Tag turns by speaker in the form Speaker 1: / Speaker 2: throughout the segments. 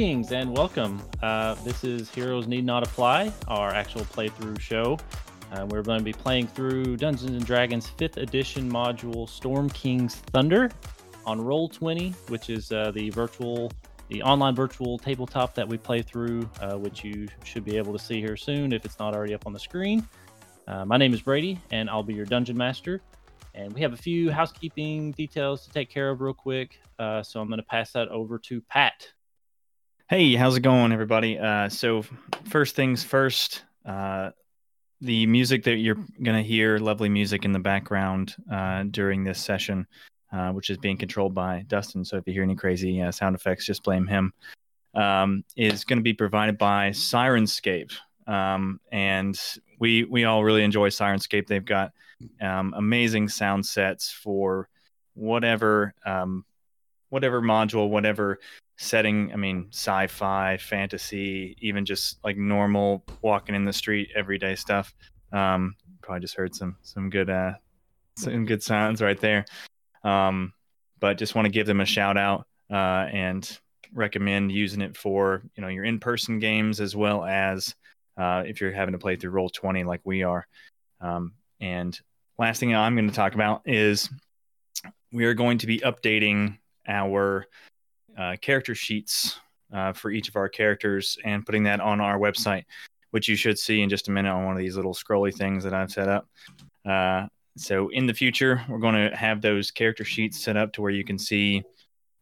Speaker 1: Greetings and welcome. Uh, this is Heroes Need Not Apply, our actual playthrough show. Uh, we're going to be playing through Dungeons and Dragons 5th edition module Storm King's Thunder on Roll20, which is uh, the virtual, the online virtual tabletop that we play through, uh, which you should be able to see here soon if it's not already up on the screen. Uh, my name is Brady, and I'll be your dungeon master. And we have a few housekeeping details to take care of real quick. Uh, so I'm going to pass that over to Pat.
Speaker 2: Hey, how's it going, everybody? Uh, so, first things first, uh, the music that you're going to hear, lovely music in the background uh, during this session, uh, which is being controlled by Dustin. So, if you hear any crazy uh, sound effects, just blame him. Um, is going to be provided by Syrinscape. um, and we we all really enjoy Syrinscape. They've got um, amazing sound sets for whatever um, whatever module, whatever setting i mean sci-fi fantasy even just like normal walking in the street everyday stuff. Um probably just heard some some good uh some good sounds right there. Um but just want to give them a shout out uh and recommend using it for you know your in-person games as well as uh, if you're having to play through Roll20 like we are. Um, and last thing i'm going to talk about is we are going to be updating our uh, character sheets uh, for each of our characters and putting that on our website, which you should see in just a minute on one of these little scrolly things that I've set up. Uh, so in the future, we're going to have those character sheets set up to where you can see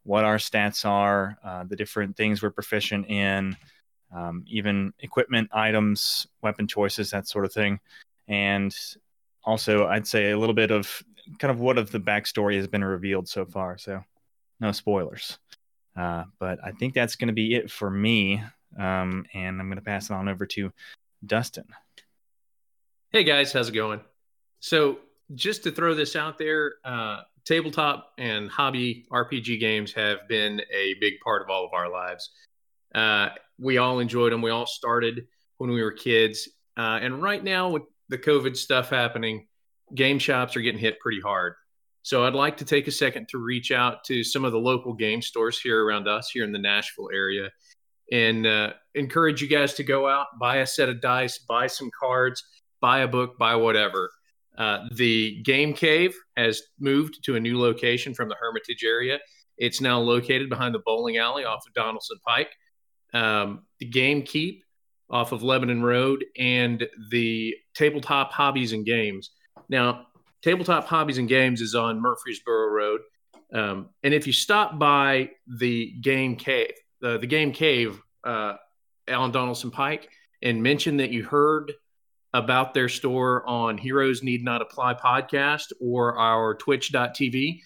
Speaker 2: what our stats are, uh, the different things we're proficient in, um, even equipment items, weapon choices, that sort of thing. And also, I'd say a little bit of kind of what of the backstory has been revealed so far. So, no spoilers. Uh, but I think that's going to be it for me. Um, and I'm going to pass it on over to Dustin.
Speaker 3: Hey guys, how's it going? So, just to throw this out there, uh, tabletop and hobby RPG games have been a big part of all of our lives. Uh, we all enjoyed them. We all started when we were kids. Uh, and right now, with the COVID stuff happening, game shops are getting hit pretty hard. So I'd like to take a second to reach out to some of the local game stores here around us, here in the Nashville area, and uh, encourage you guys to go out, buy a set of dice, buy some cards, buy a book, buy whatever. Uh, the Game Cave has moved to a new location from the Hermitage area. It's now located behind the bowling alley off of Donaldson Pike. Um, the Game Keep off of Lebanon Road and the Tabletop Hobbies and Games. Now, Tabletop Hobbies and Games is on Murfreesboro Road. Um, and if you stop by the Game Cave, the, the Game Cave uh, on Donaldson Pike, and mention that you heard about their store on Heroes Need Not Apply podcast or our twitch.tv,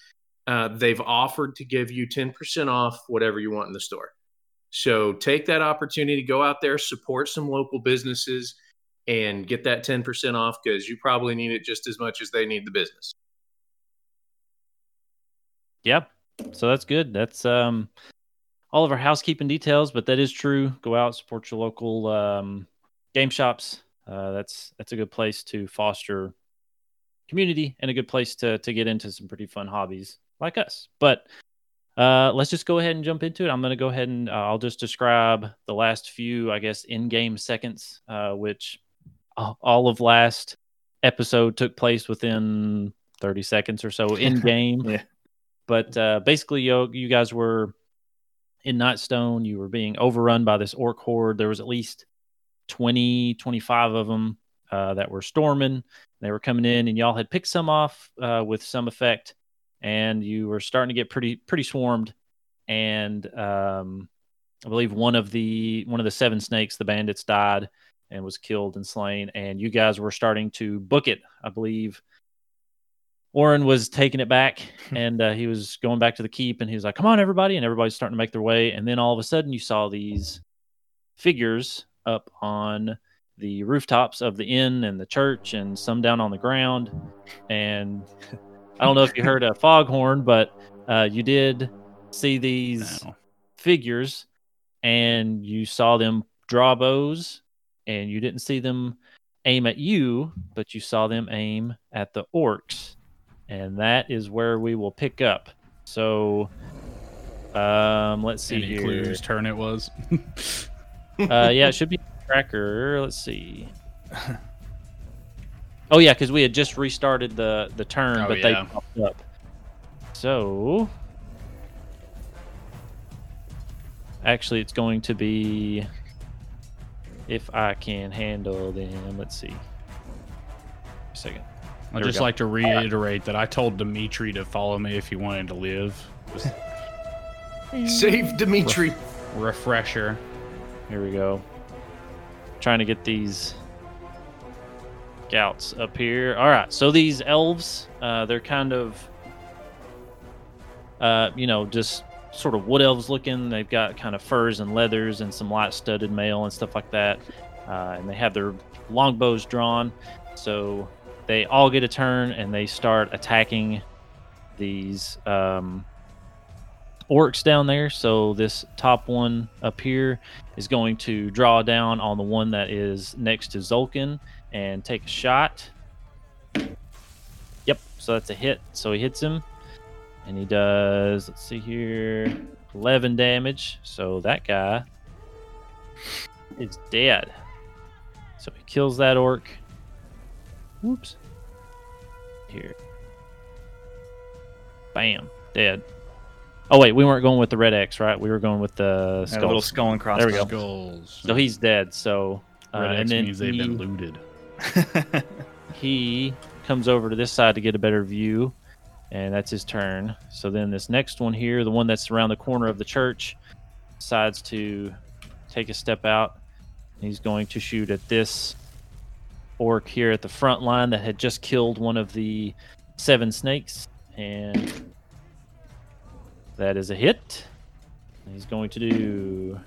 Speaker 3: uh, they've offered to give you 10% off whatever you want in the store. So take that opportunity, go out there, support some local businesses and get that 10% off because you probably need it just as much as they need the business.
Speaker 1: Yep. So that's good. That's um all of our housekeeping details, but that is true. Go out, support your local um, game shops. Uh, that's that's a good place to foster community and a good place to to get into some pretty fun hobbies like us. But uh, let's just go ahead and jump into it. I'm going to go ahead and uh, I'll just describe the last few, I guess, in-game seconds, uh, which all of last episode took place within 30 seconds or so in game.
Speaker 2: yeah.
Speaker 1: But uh, basically, you, you guys were in Nightstone. You were being overrun by this orc horde. There was at least 20, 25 of them uh, that were storming. They were coming in, and y'all had picked some off uh, with some effect, and you were starting to get pretty pretty swarmed. And um, I believe one of the one of the seven snakes, the bandits, died and was killed and slain. And you guys were starting to book it, I believe. Oren was taking it back and uh, he was going back to the keep and he was like, Come on, everybody. And everybody's starting to make their way. And then all of a sudden, you saw these figures up on the rooftops of the inn and the church and some down on the ground. And I don't know if you heard a foghorn, but uh, you did see these figures and you saw them draw bows and you didn't see them aim at you, but you saw them aim at the orcs. And that is where we will pick up. So Um, let's see
Speaker 4: Any
Speaker 1: here.
Speaker 4: clues turn it was?
Speaker 1: Uh, yeah, it should be tracker. Let's see. Oh yeah, because we had just restarted the the turn,
Speaker 4: Oh,
Speaker 1: but
Speaker 4: yeah.
Speaker 1: they popped up. So actually, it's going to be if I can handle them. Let's see. A second.
Speaker 4: I'd just like to reiterate that I told Dimitri to follow me if he wanted to live. Just
Speaker 3: Save Dimitri.
Speaker 4: refresher.
Speaker 1: Here we go. Trying to get these scouts up here. All right, so these elves, uh, they're kind of, uh, you know, just sort of wood elves looking. They've got kind of furs and leathers and some light studded mail and stuff like that. Uh, and they have their longbows drawn. So they all get a turn and they start attacking these um, orcs down there. So this top one up here is going to draw down on the one that is next to Zolkin and take a shot. Yep, so that's a hit. So he hits him. And he does, let's see here, 11 damage. So that guy is dead. So he kills that orc. Whoops. Here. Bam. Dead. Oh, wait, we weren't going with the red X, right? We were going with the
Speaker 2: That little
Speaker 1: skull.
Speaker 2: skull and crossbones.
Speaker 1: There we go.
Speaker 4: Skulls.
Speaker 1: So he's dead. So, uh,
Speaker 4: Red
Speaker 1: and
Speaker 4: X
Speaker 1: then
Speaker 4: means they've
Speaker 1: he,
Speaker 4: been looted.
Speaker 1: he comes over to this side to get a better view, and that's his turn. So then this next one here, the one that's around the corner of the church, decides to take a step out. He's going to shoot at this orc here at the front line that had just killed one of the seven snakes, and that is a hit. He's going to do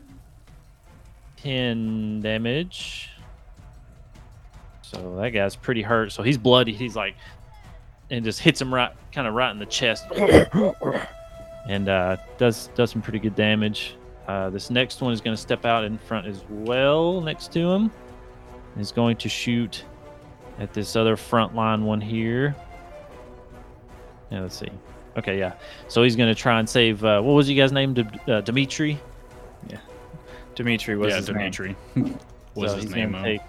Speaker 1: 10 damage. So that guy's pretty hurt. So he's bloody. He's like, and just hits him right, kind of right in the chest, and uh, does does some pretty good damage. Uh, this next one is going to step out in front as well, next to him. He's going to shoot at this other front line one here. Yeah, let's see. Okay, yeah. So he's going to try and save. Uh, what was you guys' name? D- uh, Dimitri.
Speaker 2: Dimitri was
Speaker 4: yeah,
Speaker 2: his name.
Speaker 4: Dimitri. was
Speaker 1: So
Speaker 4: his
Speaker 1: he's
Speaker 4: name?
Speaker 1: take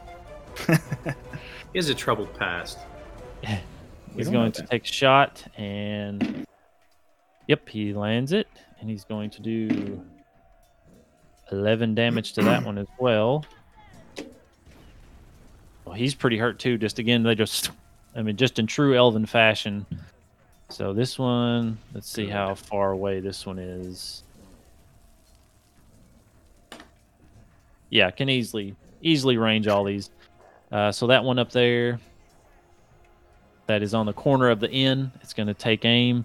Speaker 3: He has a troubled past.
Speaker 1: He's going to take a shot and yep, he lands it and he's going to do 11 damage to that one as well. Well, he's pretty hurt too. Just again, they just I mean just in true elven fashion. So this one, let's see how far away this one is. Yeah, can easily easily range all these. Uh, so that one up there, that is on the corner of the inn. It's going to take aim,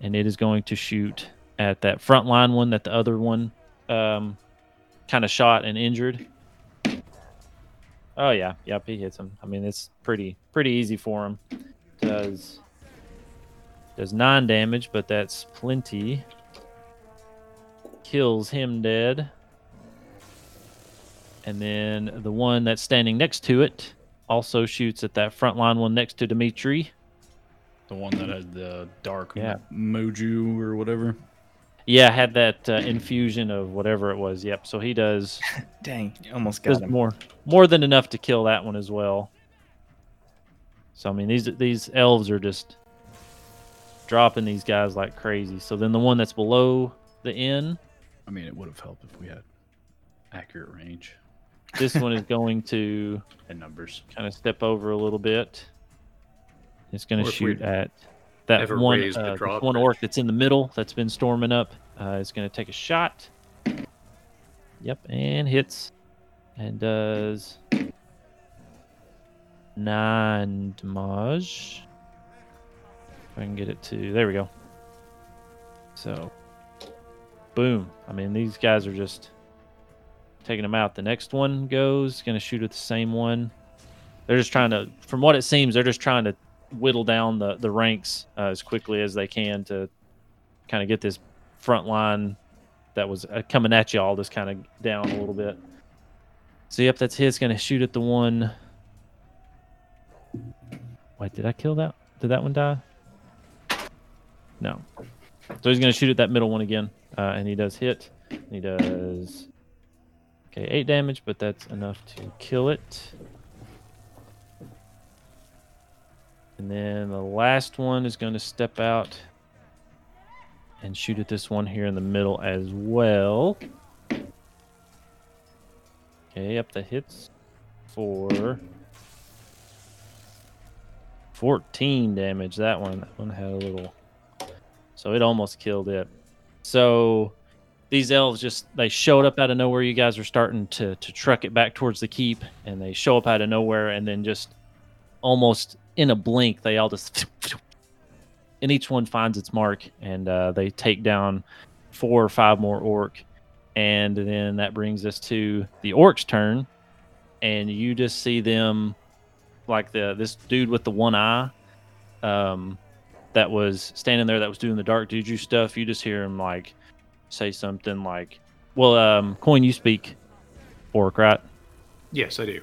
Speaker 1: and it is going to shoot at that front line one that the other one um, kind of shot and injured. Oh yeah, yep, he hits him. I mean, it's pretty pretty easy for him. Does does nine damage, but that's plenty. Kills him dead. And then the one that's standing next to it also shoots at that front line one next to Dimitri.
Speaker 4: The one that had the dark
Speaker 1: Yeah.
Speaker 4: moju or whatever.
Speaker 1: Yeah, had that uh, infusion of whatever it was. Yep. So he does,
Speaker 2: Dang, you almost
Speaker 1: does
Speaker 2: got him.
Speaker 1: more more than enough to kill that one as well. So I mean these these elves are just dropping these guys like crazy. So then the one that's below the inn,
Speaker 4: I mean, it would have helped if we had accurate range
Speaker 1: this one is going to
Speaker 4: and numbers.
Speaker 1: kind of step over a little bit. It's going to shoot at that one, uh, one orc that's in the middle that's been storming up. Uh, is going to take a shot. Yep, and hits, and does nine damage. If I can get it to there, we go. So, boom. I mean, these guys are just taking them out. The next one goes, going to shoot at the same one. They're just trying to, from what it seems, they're just trying to whittle down the the ranks uh, as quickly as they can to kind of get this front line that was uh, coming at you all just kind of down a little bit. So yep, that's his. Going to shoot at the one. Wait, did I kill that? Did that one die? No. So he's going to shoot at that middle one again. uh, and he does hit. He does okay eight damage, but that's enough to kill it. And then the last one is going to step out and shoot at this one here in the middle as well. Okay, up the hits for 14 damage. That one, that one had a little, so it almost killed it. So these elves just they showed up out of nowhere. You guys are starting to to truck it back towards the keep, and they show up out of nowhere, and then just almost in a blink, they all just and each one finds its mark, and uh, they take down four or five more orc, and then that brings us to the orc's turn, and you just see them like the this dude with the one eye um that was standing there that was doing the dark juju stuff you just hear him like say something like well um coin you speak orc right
Speaker 3: Yes, I do.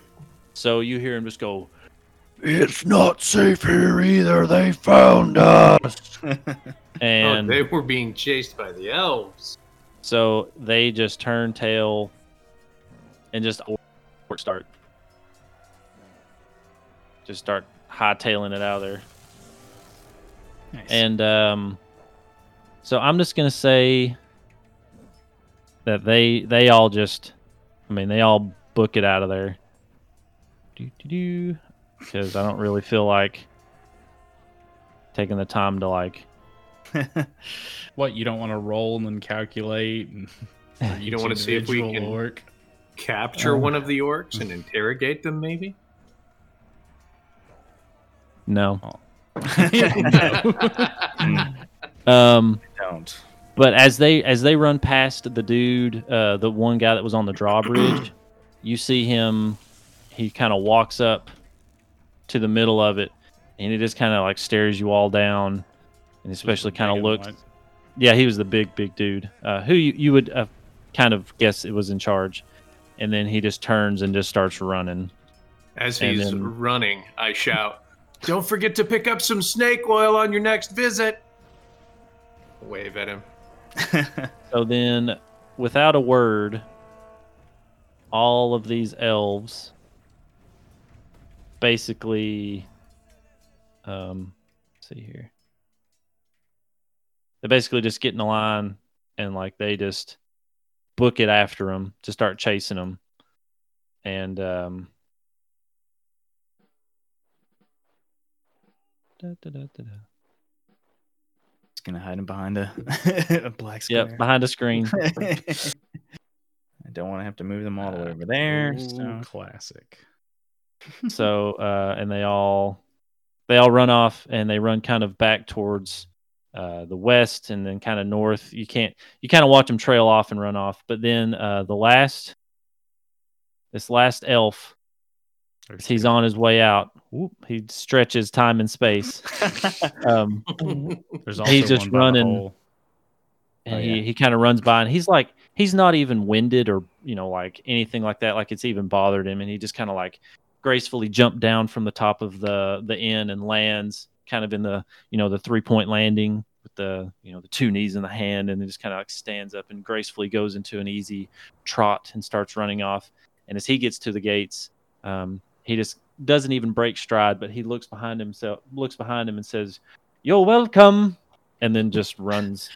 Speaker 1: so you hear him just go
Speaker 5: It's not safe here either. They found us.
Speaker 1: and
Speaker 3: oh, they were being chased by the elves.
Speaker 1: so they just turn tail and just orc start just start hightailing it out of there
Speaker 2: Nice.
Speaker 1: And um, so I'm just gonna say that they they all just, I mean, they all book it out of there. Do do do, because I don't really feel like taking the time to like.
Speaker 4: What you don't want to roll and then calculate? And
Speaker 3: You don't wanna see if we can-
Speaker 4: orc?
Speaker 3: Capture
Speaker 1: Um,
Speaker 3: one of the orcs and interrogate them, maybe?
Speaker 1: No.
Speaker 2: Mm,
Speaker 1: Um,
Speaker 2: don't.
Speaker 1: But as they as they run past the dude, uh, the one guy that was on the drawbridge, you see him. He kind of walks up to the middle of it, and he just kind of like stares you all down, and especially kind of looks.
Speaker 4: white.
Speaker 1: Yeah, he was the big, big dude. Uh, who you, you would uh, kind of guess it was in charge, and then he just turns and just starts running.
Speaker 3: As
Speaker 1: And
Speaker 3: he's
Speaker 1: then-
Speaker 3: running, I shout, Don't forget to pick up some snake oil on your next visit. Wave at him.
Speaker 1: So then, without a word, all of these elves basically, um, see here. They basically just get in the line and like they just book it after them to start chasing them, and um. da, da, da.
Speaker 2: Just gonna hide him behind a, a black square.
Speaker 1: Yep, behind a screen.
Speaker 2: I don't want to have to move them all the way over there.
Speaker 4: Ooh,
Speaker 2: So.
Speaker 4: classic.
Speaker 1: so uh, and they all they all run off and they run kind of back towards uh, the west and then kind of north you can't you kind of watch them trail off and run off but then uh, the last this last elf
Speaker 4: There's
Speaker 1: he's
Speaker 4: two.
Speaker 1: on his way out. Whoop, he stretches time and space. Um,
Speaker 4: There's also
Speaker 1: he's just
Speaker 4: one by the
Speaker 1: running. and
Speaker 2: Oh,
Speaker 1: he, he kind of runs by and he's like he's not even winded or you know like anything like that. Like it's even bothered him and he just kind of like gracefully jumped down from the top of the the inn and lands kind of in the you know the three point landing with the you know the two knees in the hand and then just kind of like stands up and gracefully goes into an easy trot and starts running off. And as he gets to the gates um, he just doesn't even break stride but he looks behind himself looks behind him and says you're welcome and then just runs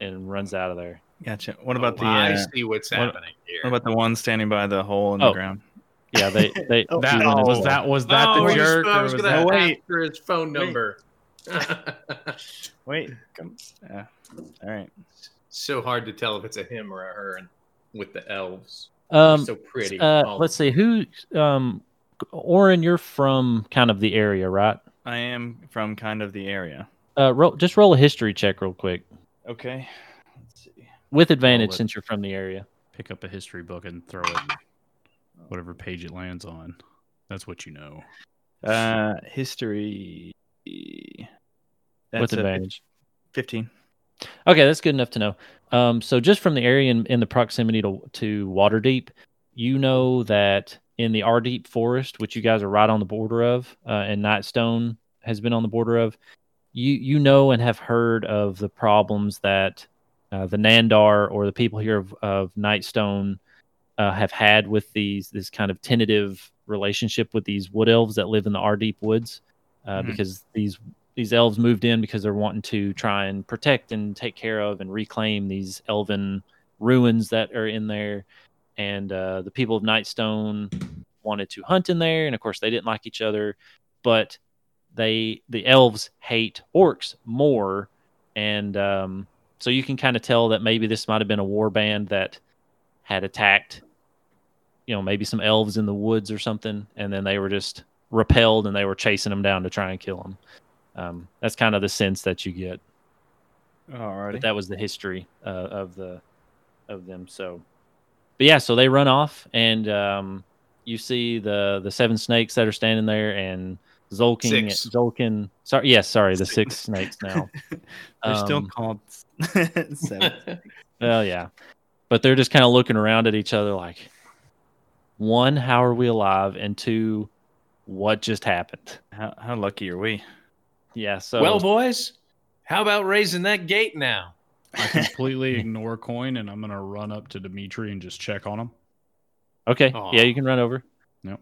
Speaker 1: and runs out of there
Speaker 2: Gotcha. What about the
Speaker 3: Oh, I
Speaker 2: uh,
Speaker 3: see what's
Speaker 2: what-
Speaker 3: happening here.
Speaker 2: what about the one standing by the hole in
Speaker 1: Oh.
Speaker 2: the ground?
Speaker 1: yeah they they
Speaker 2: Oh,
Speaker 4: That
Speaker 1: he went
Speaker 4: was that was that
Speaker 3: oh,
Speaker 4: the
Speaker 3: you
Speaker 4: jerk?
Speaker 3: I
Speaker 4: or
Speaker 3: was
Speaker 4: was
Speaker 3: gonna
Speaker 4: that-
Speaker 2: wait.
Speaker 3: ask for his phone
Speaker 2: Wait.
Speaker 3: number.
Speaker 2: Wait, come. Yeah. All right.
Speaker 3: so hard to tell if it's a him or a her and with the elves.
Speaker 1: Um
Speaker 3: so pretty.
Speaker 1: Uh,
Speaker 3: Oh,
Speaker 1: let's see who. Um, Oren, you're from kind of the area, right?
Speaker 2: I am from kind of the area.
Speaker 1: Uh, roll, just roll a history check real quick
Speaker 2: Okay. Let's see.
Speaker 1: with advantage since you're from the area.
Speaker 4: Pick up a history book and throw it whatever page it lands on. That's what you know.
Speaker 2: Uh, history.
Speaker 1: with
Speaker 2: That's a
Speaker 1: advantage.
Speaker 2: Fifteen.
Speaker 1: Okay, that's good enough to know. Um, so just from the area in, in the proximity to to Waterdeep, you know that in the Ardeep Forest, which you guys are right on the border of, uh, and Nightstone has been on the border of, you you know and have heard of the problems that uh, the Nandar or the people here of, of Nightstone uh, have had with these this kind of tentative relationship with these wood elves that live in the Ardeep woods, uh,
Speaker 2: Mhm.
Speaker 1: because these these elves moved in because they're wanting to try and protect and take care of and reclaim these elven ruins that are in there, and uh, the people of Nightstone wanted to hunt in there, and of course they didn't like each other, but they the elves hate orcs more, and um, so you can kind of tell that maybe this might have been a war band that had attacked, you know, maybe some elves in the woods or something, and then they were just repelled and they were chasing them down to try and kill them. Um, that's kind of the sense that you get.
Speaker 2: All right.
Speaker 1: But that was the history uh, of the of them. So, but yeah, so they run off, and um, you see the the seven snakes that are standing there, and Zolkin,
Speaker 3: Six.
Speaker 1: Zolkin. Sorry, yes, sorry, the six snakes now.
Speaker 2: They're still
Speaker 1: Um,
Speaker 2: called seven.
Speaker 1: Well, yeah, but they're just kind of looking around at each other, like, one, how are we alive, and two, what just happened?
Speaker 2: how, how lucky are we?
Speaker 1: Yeah. So
Speaker 3: well, boys, how about raising that gate now?
Speaker 4: I completely ignore coin and I'm gonna run up to Dimitri and just check on him.
Speaker 1: okay,
Speaker 3: Aw.
Speaker 1: yeah, you can run over.
Speaker 4: Yep.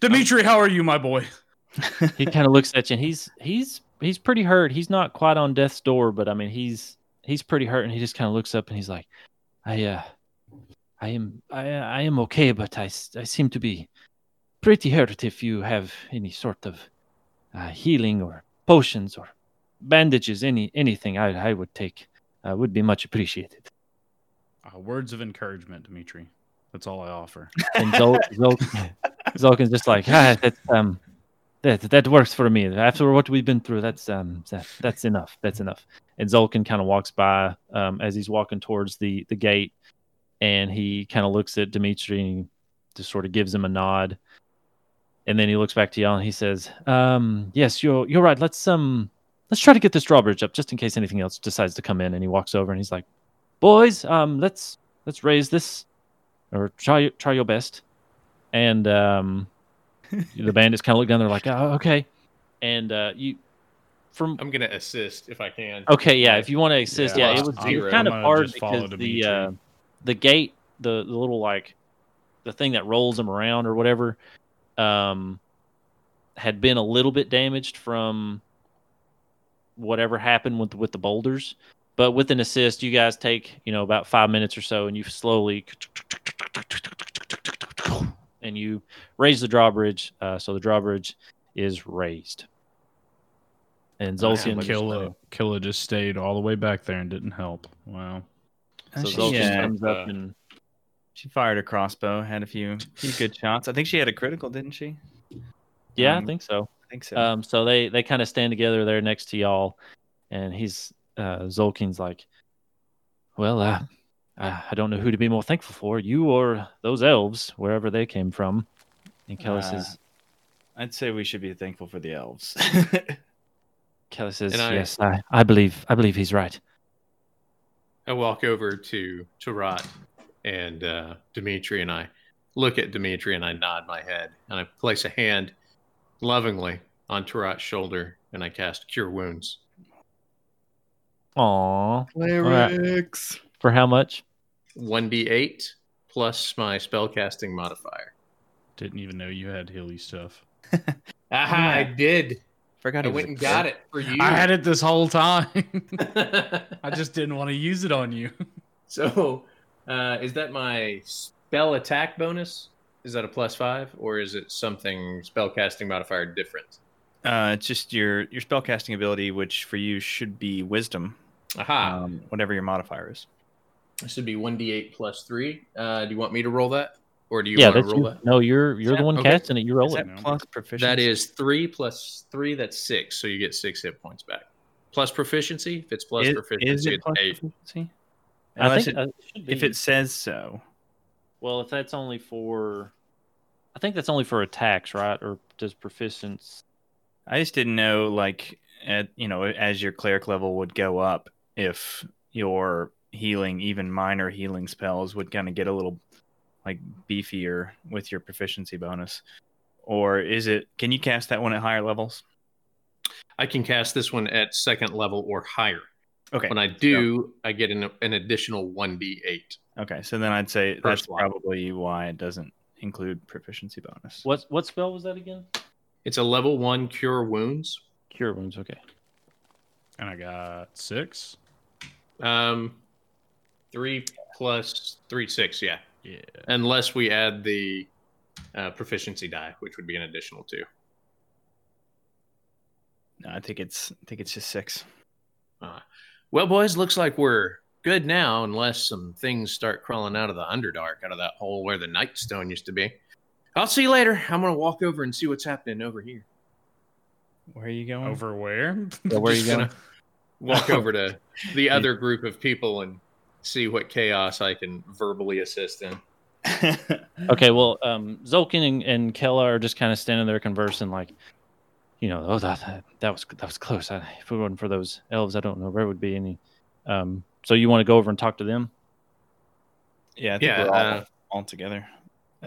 Speaker 4: Dimitri, how are you, my boy?
Speaker 1: he kind of looks at you and he's he's he's pretty hurt he's not quite on death's door but i mean he's he's pretty hurt and he just kind of looks up and he's like i uh i am i i am okay but I I seem to be pretty hurt if you have any sort of uh, healing or potions or bandages any anything i i would take uh, would be much appreciated
Speaker 4: Uh, words of encouragement, Dimitri. That's all I offer.
Speaker 1: and Zol, Zol, Zolkin's just like ah that um that that works for me after what we've been through that's um that, that's enough that's enough and Zolkin kind of walks by um as he's walking towards the the gate and he kind of looks at Dimitri and just sort of gives him a nod and then he looks back to y'all and he says um yes you're you're right. Let's um let's try to get this drawbridge up just in case anything else decides to come in. And he walks over and he's like boys um let's let's raise this or try try your best. And um the bandits kind of look down. They're like oh, okay. And uh you from
Speaker 3: I'm gonna assist if I can.
Speaker 1: okay yeah if you want to assist yeah,
Speaker 4: Yeah,
Speaker 1: it was, it
Speaker 3: zero.
Speaker 1: was kind of
Speaker 4: gonna
Speaker 1: hard because the uh the gate the, the little like the thing that rolls them around or whatever um had been a little bit damaged from whatever happened with with the boulders but with an assist you guys take you know about five minutes or so and you slowly and you raise the drawbridge uh, so the drawbridge is raised and Zolkin
Speaker 3: Nice.
Speaker 4: Kella, Kella just stayed all the way back there and didn't help. Wow.
Speaker 1: so
Speaker 2: she,
Speaker 1: Zolkin
Speaker 2: uh,
Speaker 1: comes up and
Speaker 2: she fired a crossbow, had a few, few good shots. I think she had a critical, didn't she?
Speaker 1: yeah i
Speaker 2: um,
Speaker 1: think so
Speaker 2: I think so.
Speaker 1: Um, so they they kind of stand together there next to y'all, and he's uh, Zolkin's like, "Well, uh, I I don't know who to be more thankful for, you or those elves, wherever they came from." And Kella
Speaker 2: Uh,
Speaker 1: says,
Speaker 2: I'd say we should be thankful for the elves.
Speaker 1: "Kella says,
Speaker 3: I-
Speaker 1: yes, I, I believe I believe he's right."
Speaker 3: I walk over to Tarat and uh, Dimitri, and I look at Dimitri and I nod my head, and I place a hand lovingly on Tarat's shoulder, and I cast Cure Wounds.
Speaker 1: Aw,
Speaker 2: Lyrics.
Speaker 1: for how much?
Speaker 3: 1d8 plus my spellcasting modifier.
Speaker 4: Didn't even know you had hilly stuff.
Speaker 3: Aha, I did.
Speaker 2: Forgot
Speaker 3: I went and got it for you.
Speaker 4: I had it this whole time. I just didn't want to use it on you.
Speaker 3: so, uh, is that my spell attack bonus? Is that a plus five, or is it something spellcasting modifier different?
Speaker 2: Uh, it's just your your spellcasting ability, which for you should be wisdom,
Speaker 3: Aha,
Speaker 2: um, whatever your modifier is.
Speaker 3: this should be 1d8 plus three. Uh, do you want me to roll that, or do you
Speaker 1: yeah,
Speaker 3: want to
Speaker 1: that's
Speaker 3: roll
Speaker 1: you.
Speaker 3: that?
Speaker 1: No, you're you're the one
Speaker 3: okay.
Speaker 1: casting it. You roll
Speaker 2: Is
Speaker 1: it.
Speaker 2: that plus proficiency?
Speaker 3: That is three plus three. That's six. So you get six hit points back. Plus proficiency. If it's plus
Speaker 2: Is-
Speaker 3: proficiency,
Speaker 2: is it
Speaker 3: it's
Speaker 2: plus
Speaker 3: eight.
Speaker 2: proficiency?
Speaker 1: I think
Speaker 2: it-
Speaker 1: it should be.
Speaker 2: if it says so.
Speaker 1: well, if that's only for, I think that's only for attacks, right? Or does proficiency?
Speaker 2: I just didn't know, like, at you know, as your cleric level would go up, if your healing, even minor healing spells, would kind of get a little like beefier with your proficiency bonus, or is it? Can you cast that one at higher levels?
Speaker 3: I can cast this one at second level or higher.
Speaker 2: Okay.
Speaker 3: When I do, I get an, an additional 1d8.
Speaker 2: Okay, so then I'd say that's
Speaker 3: slot.
Speaker 2: probably why it doesn't include proficiency bonus.
Speaker 1: What what spell was that again?
Speaker 3: It's a level one cure wounds.
Speaker 1: Cure wounds. Okay.
Speaker 4: And I got six.
Speaker 3: Um, three plus three, six, yeah.
Speaker 4: Yeah.
Speaker 3: Unless we add the uh, proficiency die, which would be an additional two.
Speaker 2: No, I think it's I think it's just six.
Speaker 3: Well, boys, looks like we're good now, unless some things start crawling out of the Underdark, out of that hole where the Nightstone used to be. I'll see you later. I'm gonna walk over and see what's happening over here.
Speaker 2: Where are you going?
Speaker 4: Over where?
Speaker 1: Yeah, where are you going?
Speaker 3: gonna Walk over to the other group of people and see what chaos I can verbally assist in.
Speaker 1: Okay, well, um, Zolkin and, and Kella are just kind of standing there conversing, like, you know, oh, that, that, that was that was close. I, if it wasn't for those elves, I don't know where it would be any. Um, so you want to go over and talk to them?
Speaker 2: yeah, I think
Speaker 3: Yeah,
Speaker 2: we're all,
Speaker 3: uh,
Speaker 2: all together.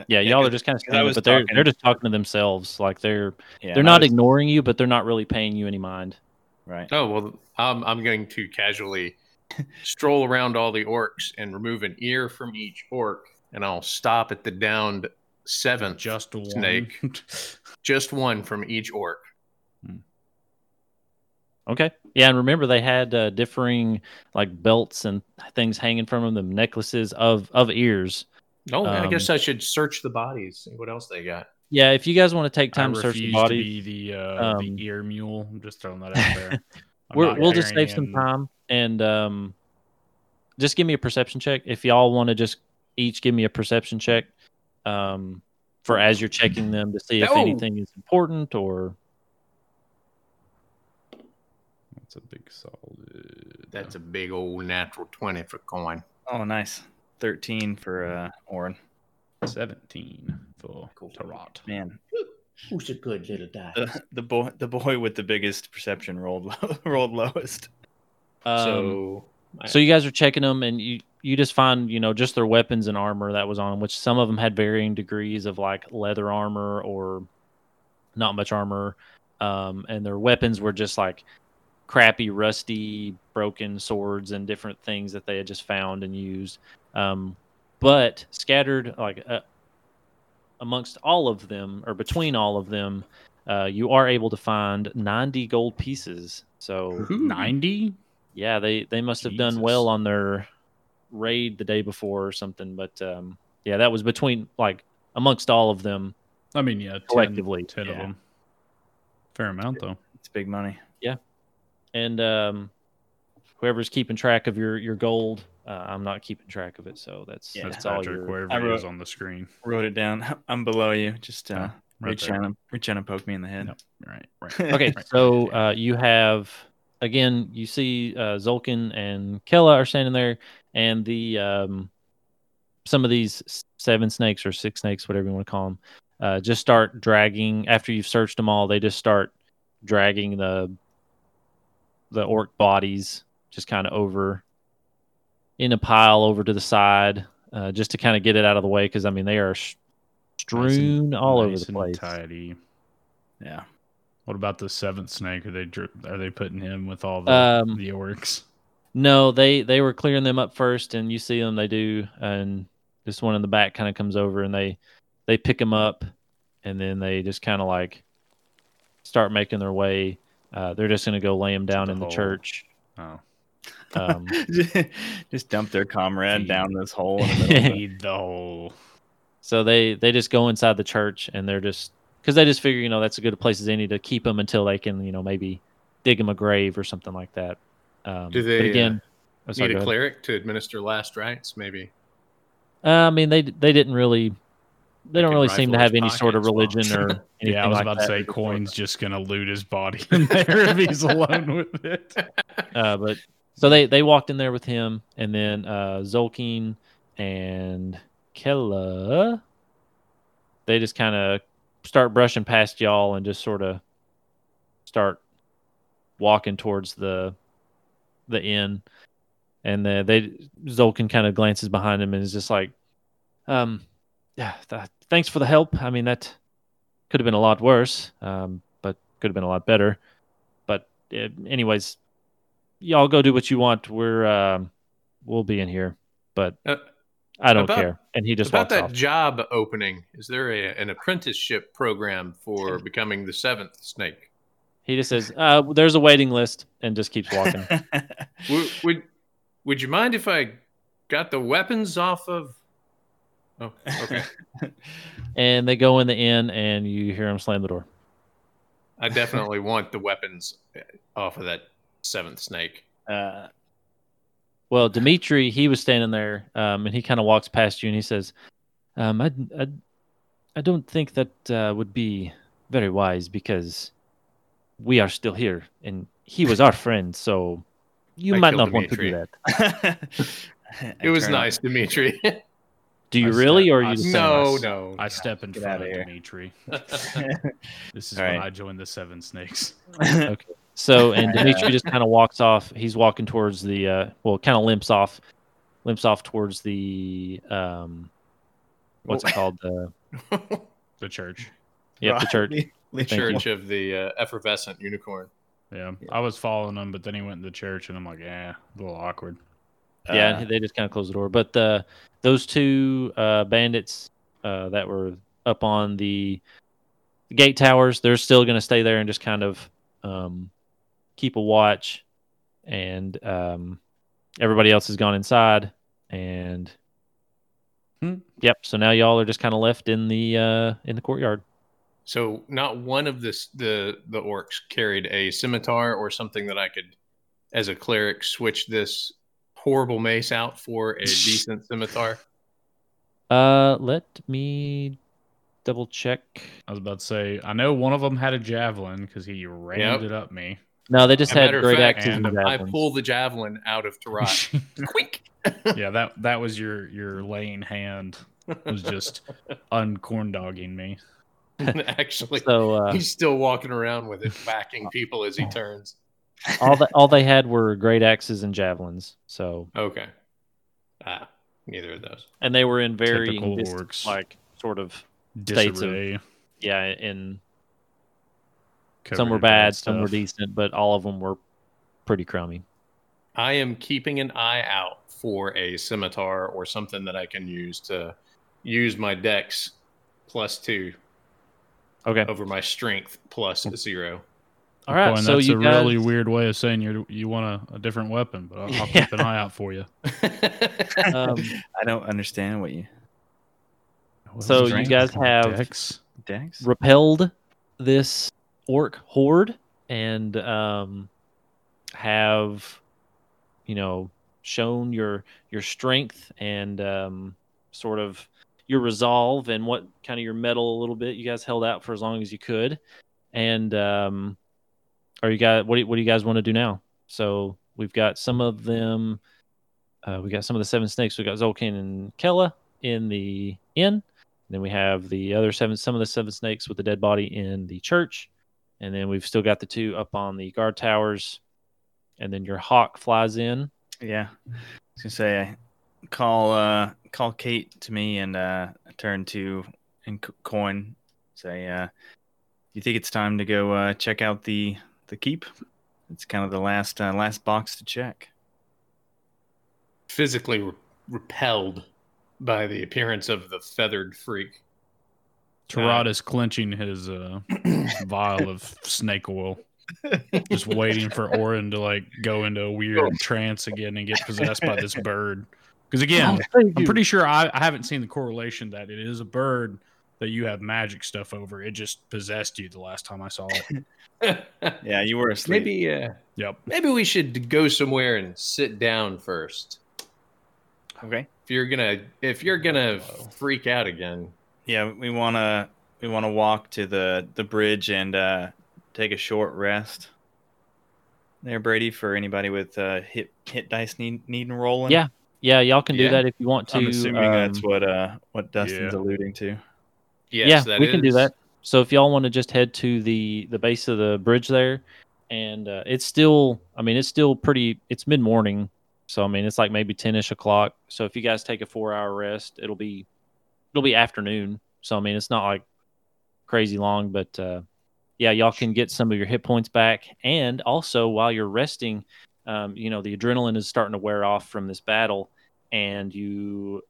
Speaker 1: Yeah, y'all are just kind of
Speaker 2: 'cause I
Speaker 1: standing, but they're
Speaker 2: talking-
Speaker 1: they're just talking to themselves, like they're
Speaker 2: Yeah,
Speaker 1: they're not
Speaker 2: was-
Speaker 1: ignoring you, but they're not really paying you any mind.
Speaker 2: right.
Speaker 3: Oh well, I'm I'm going to casually stroll around all the orcs and remove an ear from each orc, and I'll stop at the downed seventh,
Speaker 4: Just one.
Speaker 3: Snake. just one from each orc.
Speaker 1: Okay. Yeah, and remember they had uh, differing like belts and things hanging from them, them necklaces of of ears.
Speaker 3: Oh, I guess
Speaker 1: Um,
Speaker 3: I should search the bodies, see what else they got.
Speaker 1: Yeah, if you guys want to take
Speaker 4: I
Speaker 1: time to search the
Speaker 4: refuse
Speaker 1: body,
Speaker 4: to be the uh,
Speaker 1: Um,
Speaker 4: the ear mule. I'm just throwing that out there.
Speaker 1: We're, we'll just save
Speaker 4: carrying
Speaker 1: some time and um, just give me a perception check. If y'all want to just each give me a perception check um, for as you're checking them to see if
Speaker 3: No.
Speaker 1: anything is important or
Speaker 4: That's a big solid.
Speaker 3: That's a big old natural twenty for coin.
Speaker 2: Oh, nice. Thirteen for uh, Orin.
Speaker 4: 17 for
Speaker 3: Cool.
Speaker 4: Tarot.
Speaker 2: Man,
Speaker 3: Who's a good little die?
Speaker 2: the, the boy the boy with the biggest perception rolled low, rolled lowest.
Speaker 1: um,
Speaker 3: so,
Speaker 1: So you guys are checking them, and you you just find you know just their weapons and armor that was on them, which some of them had varying degrees of like leather armor or not much armor, um, and their weapons were just like crappy, rusty, broken swords and different things that they had just found and used. Um, but scattered like uh, amongst all of them or between all of them, uh, you are able to find ninety gold pieces. So.
Speaker 4: 90?
Speaker 1: Yeah, they they must have done well on their raid the day before or something. But um, yeah, that was between like amongst all of them.
Speaker 4: I mean, yeah,
Speaker 1: Collectively,
Speaker 4: 10 of
Speaker 2: yeah.
Speaker 4: them. Fair amount, though.
Speaker 2: It's big money.
Speaker 1: And um, whoever's keeping track of your your gold, uh, I'm not keeping track of it, so that's
Speaker 2: Yeah.
Speaker 4: That's
Speaker 1: that's all
Speaker 4: Patrick,
Speaker 1: your.
Speaker 4: wherever
Speaker 2: I wrote-
Speaker 4: is on the screen.
Speaker 2: Wrote it down. I'm below you. Just uh,
Speaker 4: Yeah, right
Speaker 2: reach
Speaker 4: there.
Speaker 2: down and reach down and poke me in the head.
Speaker 4: Yep. Right, right.
Speaker 1: Okay,
Speaker 4: right.
Speaker 1: so uh, you have again. You see uh, Zolkin and Kella are standing there, and the um, some of these seven snakes or six snakes, whatever you want to call them, uh, just start dragging. After you've searched them all, they just start dragging the the orc bodies just kind of over in a pile over to the side, uh, just to kind of get it out of the way. Because I mean, they are sh-
Speaker 4: Nice and-
Speaker 1: strewn all over
Speaker 4: nice
Speaker 1: the
Speaker 4: and
Speaker 1: place.
Speaker 4: Tidy.
Speaker 2: Yeah.
Speaker 4: What about the seventh snake? Are they are they putting him with all the
Speaker 1: Um,
Speaker 4: the orcs?
Speaker 1: No, they they were clearing them up first, and you see them. They do, and this one in the back kind of comes over, and they they pick them up, and then they just kind of like start making their way. Uh, they're just going to go lay them down
Speaker 4: the
Speaker 1: in the church.
Speaker 4: Oh,
Speaker 1: Um,
Speaker 2: just dump their comrade
Speaker 4: Feed.
Speaker 2: down this hole. In the middle.
Speaker 4: Feed the whole.
Speaker 1: so they they just go inside the church, and they're just because they just figure you know that's a good place as any to keep them until they can you know maybe dig them a grave or something like that. Um,
Speaker 3: Do
Speaker 1: but
Speaker 3: they, uh,
Speaker 1: again? oh, sorry,
Speaker 3: need
Speaker 1: go
Speaker 3: a
Speaker 1: ahead.
Speaker 3: cleric to administer last rites, maybe.
Speaker 1: Uh, I mean, they they didn't really. They
Speaker 3: They
Speaker 1: don't really seem to have any sort of
Speaker 3: pockets while-
Speaker 1: religion or anything
Speaker 4: Yeah, I was
Speaker 1: like
Speaker 4: about
Speaker 1: that.
Speaker 4: to say Coin's just gonna loot his body in there if he's alone with it.
Speaker 1: Uh, but so they they walked in there with him, and then uh, Zolkin and Kella, they just kind of start brushing past y'all and just sort of start walking towards the the inn, and the, they Zolkin kind of glances behind him and is just like, um, yeah, th- thanks for the help. I mean that could have been a lot worse, um, but could have been a lot better. But uh, anyways, y'all go do what you want. We're um, we'll be in here, but
Speaker 3: Uh,
Speaker 1: I don't
Speaker 3: about-
Speaker 1: care. And he just
Speaker 3: About that
Speaker 1: off.
Speaker 3: job opening, is there a, an apprenticeship program for becoming the seventh snake?
Speaker 1: He just says, uh, "There's a waiting list," and just keeps walking.
Speaker 3: would, would would you mind if I got the weapons off of? Oh, okay.
Speaker 1: and they go in the inn, and you hear him slam the door.
Speaker 3: I definitely want the weapons off of that seventh snake.
Speaker 2: uh,
Speaker 1: Well, Dimitri, he was standing there, um, and he kind of walks past you, and he says, um, I, I, I don't think that uh, would be very wise because we are still here, and he was our friend, so you
Speaker 3: I
Speaker 1: might
Speaker 3: killed
Speaker 1: not want to do that.
Speaker 3: It was nice, Dimitri.
Speaker 1: Do you
Speaker 4: I
Speaker 1: really,
Speaker 4: step-
Speaker 1: or are you just
Speaker 4: step-
Speaker 3: no,
Speaker 1: this?
Speaker 3: no.
Speaker 4: I step in
Speaker 2: Get
Speaker 4: front
Speaker 2: outta
Speaker 4: of
Speaker 2: here.
Speaker 4: Dimitri. This is
Speaker 2: All
Speaker 4: when
Speaker 2: right.
Speaker 4: I joined the Seven Snakes. Okay.
Speaker 1: So, and Dimitri just kind of walks off. He's walking towards the, uh, well, kind of limps off, limps off towards the, um, what's it called? The,
Speaker 4: The church.
Speaker 1: yep, the church.
Speaker 2: Leave- leave-
Speaker 1: Thank you.
Speaker 3: Church of the uh, effervescent unicorn.
Speaker 4: Yeah. I was following him, but then he went to the church, and I'm like, eh, a little awkward.
Speaker 1: Yeah,
Speaker 2: Uh,
Speaker 1: they just kind of closed the door. But uh, those two uh, bandits uh, that were up on the gate towers, they're still going to stay there and just kind of um, keep a watch. And um, everybody else has gone inside. And
Speaker 4: Hmm.
Speaker 1: yep, so now y'all are just kind of left in the uh, in the courtyard.
Speaker 3: So not one of this the the orcs carried a scimitar or something that I could, as a cleric, switch this horrible mace out for a decent scimitar.
Speaker 1: Uh, let me double check.
Speaker 4: I was about to say, I know one of them had a javelin because he rammed
Speaker 3: Yep.
Speaker 4: it up me.
Speaker 1: No, they just
Speaker 3: a
Speaker 1: had great
Speaker 3: fact,
Speaker 1: axes and
Speaker 4: and
Speaker 3: I
Speaker 1: javelins.
Speaker 3: pull the javelin out of Tarat. Quick.
Speaker 4: yeah, that that was your your laying hand was just uncorn dogging me.
Speaker 3: Actually,
Speaker 1: So uh,
Speaker 3: he's still walking around with it, backing people as he turns.
Speaker 1: All that all they had were great axes and javelins. So
Speaker 3: Okay. Ah, neither of those.
Speaker 1: and they were in varying
Speaker 4: Typical
Speaker 1: dis-
Speaker 4: orcs.
Speaker 1: like sort of States of- yeah in
Speaker 4: covered
Speaker 1: some were bad some were decent but all of them were pretty crummy
Speaker 3: I am keeping an eye out for a scimitar or something that I can use to use my dex plus two
Speaker 1: okay
Speaker 3: over my strength plus zero.
Speaker 1: All right
Speaker 4: Boy,
Speaker 1: so
Speaker 4: that's
Speaker 1: you
Speaker 4: a
Speaker 1: guys
Speaker 4: really weird way of saying you you want a, a different weapon, but I'll, I'll
Speaker 1: Yeah.
Speaker 4: keep an eye out for you.
Speaker 1: um,
Speaker 2: I don't understand what you
Speaker 4: What
Speaker 1: So you guys have-
Speaker 4: Dex?
Speaker 2: Dex.
Speaker 1: repelled this orc horde and um, have you know shown your your strength and um, sort of your resolve and what kind of your metal a little bit you guys held out for as long as you could and um, are you guys what do, what do you guys want to do now? So we've got some of them uh, we got some of the seven snakes. We got zolkin and kella in the inn. Then we have the other seven, some of the seven snakes with the dead body in the church, and then we've still got the two up on the guard towers, and then your hawk flies in.
Speaker 2: Yeah. I was gonna say I call uh call Kate to me and uh turn to and Co- coin. Say uh you think it's time to go uh check out the the keep? It's kind of the last uh, last box to check.
Speaker 3: Physically re- repelled by the appearance of the feathered freak.
Speaker 4: Tarat is clenching his uh, vial of snake oil, just waiting for Orin to like go into a weird trance again and get possessed by this bird. Because again, I'm pretty sure I, I haven't seen the correlation that it is a bird that you have magic stuff over. It just possessed you the last time I saw it.
Speaker 2: Yeah, you were asleep.
Speaker 3: maybe uh,
Speaker 4: Yep.
Speaker 3: maybe we should go somewhere and sit down first.
Speaker 2: Okay.
Speaker 3: If you're gonna if you're gonna freak out again,
Speaker 2: Yeah, we wanna we wanna walk to the the bridge and uh take a short rest. There, Brady, for anybody with uh hit hit dice need needing rolling.
Speaker 1: Yeah, Yeah, y'all can do
Speaker 3: Yeah.
Speaker 1: that if you want to.
Speaker 2: I'm assuming that's
Speaker 1: um,
Speaker 2: what uh what Dustin's
Speaker 4: yeah.
Speaker 2: alluding to.
Speaker 3: Yes,
Speaker 1: yeah,
Speaker 3: that
Speaker 1: we can do that. So if y'all want to just head to the the base of the bridge there, and uh, it's still, I mean, it's still pretty. It's mid morning, so I mean, it's like maybe ten ish o'clock. So if you guys take a four hour rest, it'll be it'll be afternoon. So I mean, it's not like crazy long, but uh, yeah, y'all can get some of your hit points back, and also while you're resting, um, you know the adrenaline is starting to wear off from this battle, and you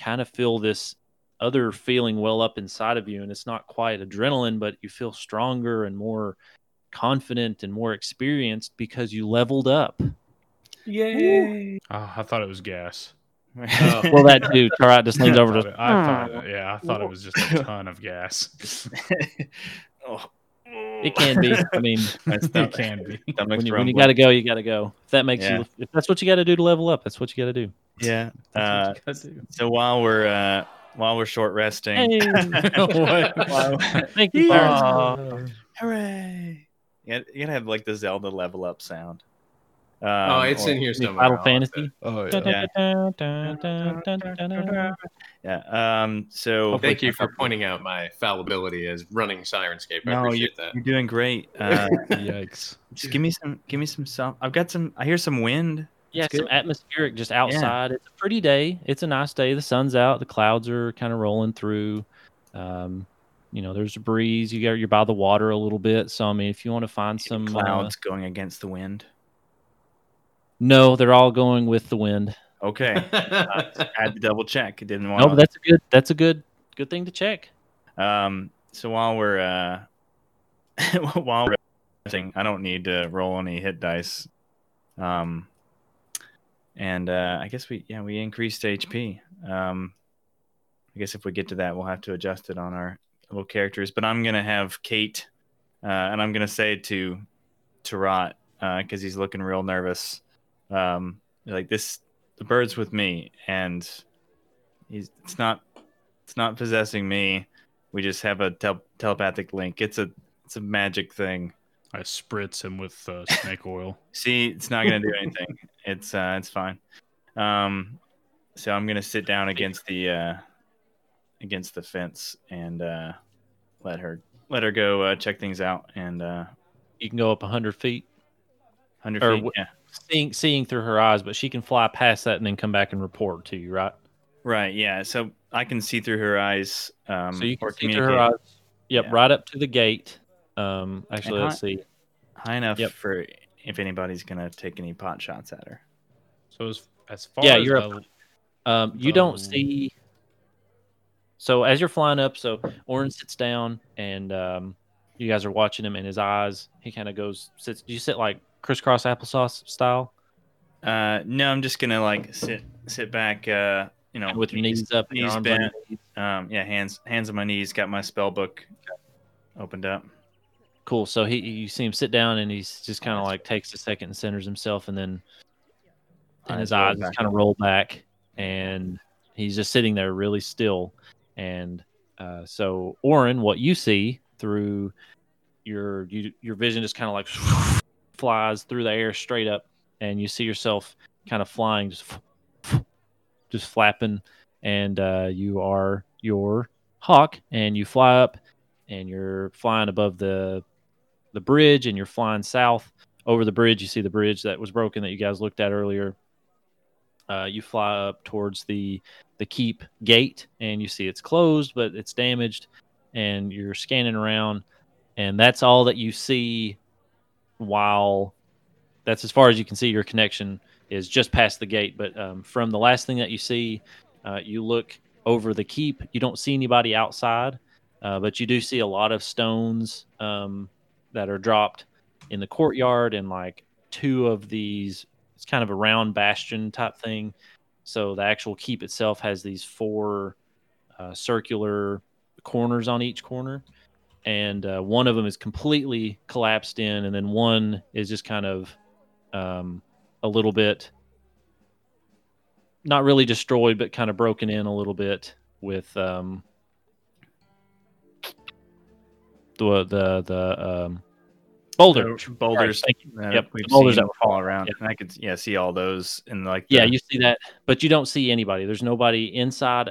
Speaker 1: kind of feel this other feeling well up inside of you, and it's not quite adrenaline, but you feel stronger and more confident and more experienced because you leveled up.
Speaker 3: Yay!
Speaker 4: Oh, I thought it was gas.
Speaker 3: Oh.
Speaker 1: Well, that too. Tarat just leans over to.
Speaker 4: it- I thought, yeah, I thought it was just a ton of gas.
Speaker 2: oh.
Speaker 1: It can be. I mean,
Speaker 4: it can be.
Speaker 1: when you, when you got to go, you got to go. If that makes
Speaker 2: Yeah.
Speaker 1: you, if that's what you got to do to level up, that's what you got to do.
Speaker 2: Yeah. Uh,
Speaker 4: That's what you gotta do.
Speaker 2: so while we're uh, while we're short resting,
Speaker 4: What?
Speaker 1: Thank you, sir.
Speaker 2: Hooray! You gotta, you gotta have like the Zelda level up sound. Um,
Speaker 3: oh, it's in here
Speaker 1: Any
Speaker 3: somewhere.
Speaker 1: Final Fantasy.
Speaker 5: Oh
Speaker 2: Yeah. Yeah. Um. So
Speaker 3: to- Thank you for pointing out my fallibility as running Syrinscape. I
Speaker 2: No,
Speaker 3: appreciate that.
Speaker 2: You're doing great. Uh,
Speaker 4: Yikes.
Speaker 2: just give me some. Give me some. Some. I've got some. I hear some wind.
Speaker 1: Yeah,
Speaker 2: It's
Speaker 1: some
Speaker 2: good.
Speaker 1: atmospheric just outside. It's a pretty day. It's a nice day. The sun's out. The clouds are kind of rolling through. Um, you know, there's a breeze. You got you're by the water a little bit. So I mean, if you want to find some uh,
Speaker 2: clouds going against the wind.
Speaker 1: no, they're all going with the wind.
Speaker 2: Okay. I had to double check. Didn't want.
Speaker 1: No, but that's a good. That's a good good thing to check.
Speaker 2: Um, so while we're uh, while we're resting, I don't need to roll any hit dice. Um, and uh, I guess we yeah we increased HP. Um, I guess if we get to that, we'll have to adjust it on our little characters. But I'm gonna have Kate, uh, and I'm gonna say to to Rot because he's looking real nervous. Um, like this, the bird's with me, and he's it's not it's not possessing me. We just have a tel- telepathic link. It's a it's a magic thing.
Speaker 4: I spritz him with uh, snake oil.
Speaker 2: See, it's not gonna do anything. It's uh it's fine. Um so I'm gonna sit down against the uh against the fence and uh let her let her go uh, check things out and uh
Speaker 1: You can go up hundred feet,
Speaker 2: hundred
Speaker 1: Or
Speaker 2: feet.
Speaker 1: wh-
Speaker 2: yeah.
Speaker 1: seeing seeing through her eyes, but she can fly past that and then come back and report to you, right?
Speaker 2: Right, yeah. So I can see through her eyes. Um
Speaker 1: so you can see through her eyes. Yep,
Speaker 2: Yeah.
Speaker 1: right up to the gate. Um, actually,
Speaker 2: And
Speaker 1: let's see.
Speaker 2: high enough
Speaker 1: Yep.
Speaker 2: for if anybody's gonna take any pot shots at her.
Speaker 4: So as, as far
Speaker 1: Yeah,
Speaker 4: as
Speaker 1: you're
Speaker 4: the-
Speaker 1: Um, you don't see. So as you're flying up, so Orin sits down, and um, you guys are watching him, and his eyes, he kind of goes sits. Do you sit like crisscross applesauce style,
Speaker 2: Uh no, I'm just gonna like sit sit back uh you know
Speaker 1: with your knees up, your
Speaker 2: knees
Speaker 1: arms
Speaker 2: bent.
Speaker 1: knees?
Speaker 2: Um, yeah, hands hands on my knees. Got my spell book opened up.
Speaker 1: Cool. So he, you see him sit down, and he's just kind of like takes a second and centers himself, and then and his eyes kind of roll back, and he's just sitting there really still. And uh, so, Orin, what you see through your you, your vision just kind of like flies through the air straight up, and you see yourself kind of flying, just just flapping, and uh, you are your hawk, and you fly up, and you're flying above the the bridge, and you're flying south over the bridge. You see the bridge that was broken that you guys looked at earlier. Uh, you fly up towards the the keep gate, and you see it's closed, but it's damaged, and you're scanning around, and that's all that you see. While that's as far as you can see, your connection is just past the gate. But um, from the last thing that you see, uh, you look over the keep. You don't see anybody outside, uh, but you do see a lot of stones um, that are dropped in the courtyard and like two of these it's kind of a round bastion type thing. So the actual keep itself has these four uh, circular corners on each corner. And uh, one of them is completely collapsed in and then one is just kind of um, a little bit not really destroyed but kind of broken in a little bit with um, the the the um, boulder
Speaker 2: So boulders.
Speaker 1: Yep, the boulders that were
Speaker 2: fall around.
Speaker 1: Yeah.
Speaker 2: And I could yeah see all those in like
Speaker 1: Yeah,
Speaker 2: the-
Speaker 1: you see that, but you don't see anybody. There's nobody inside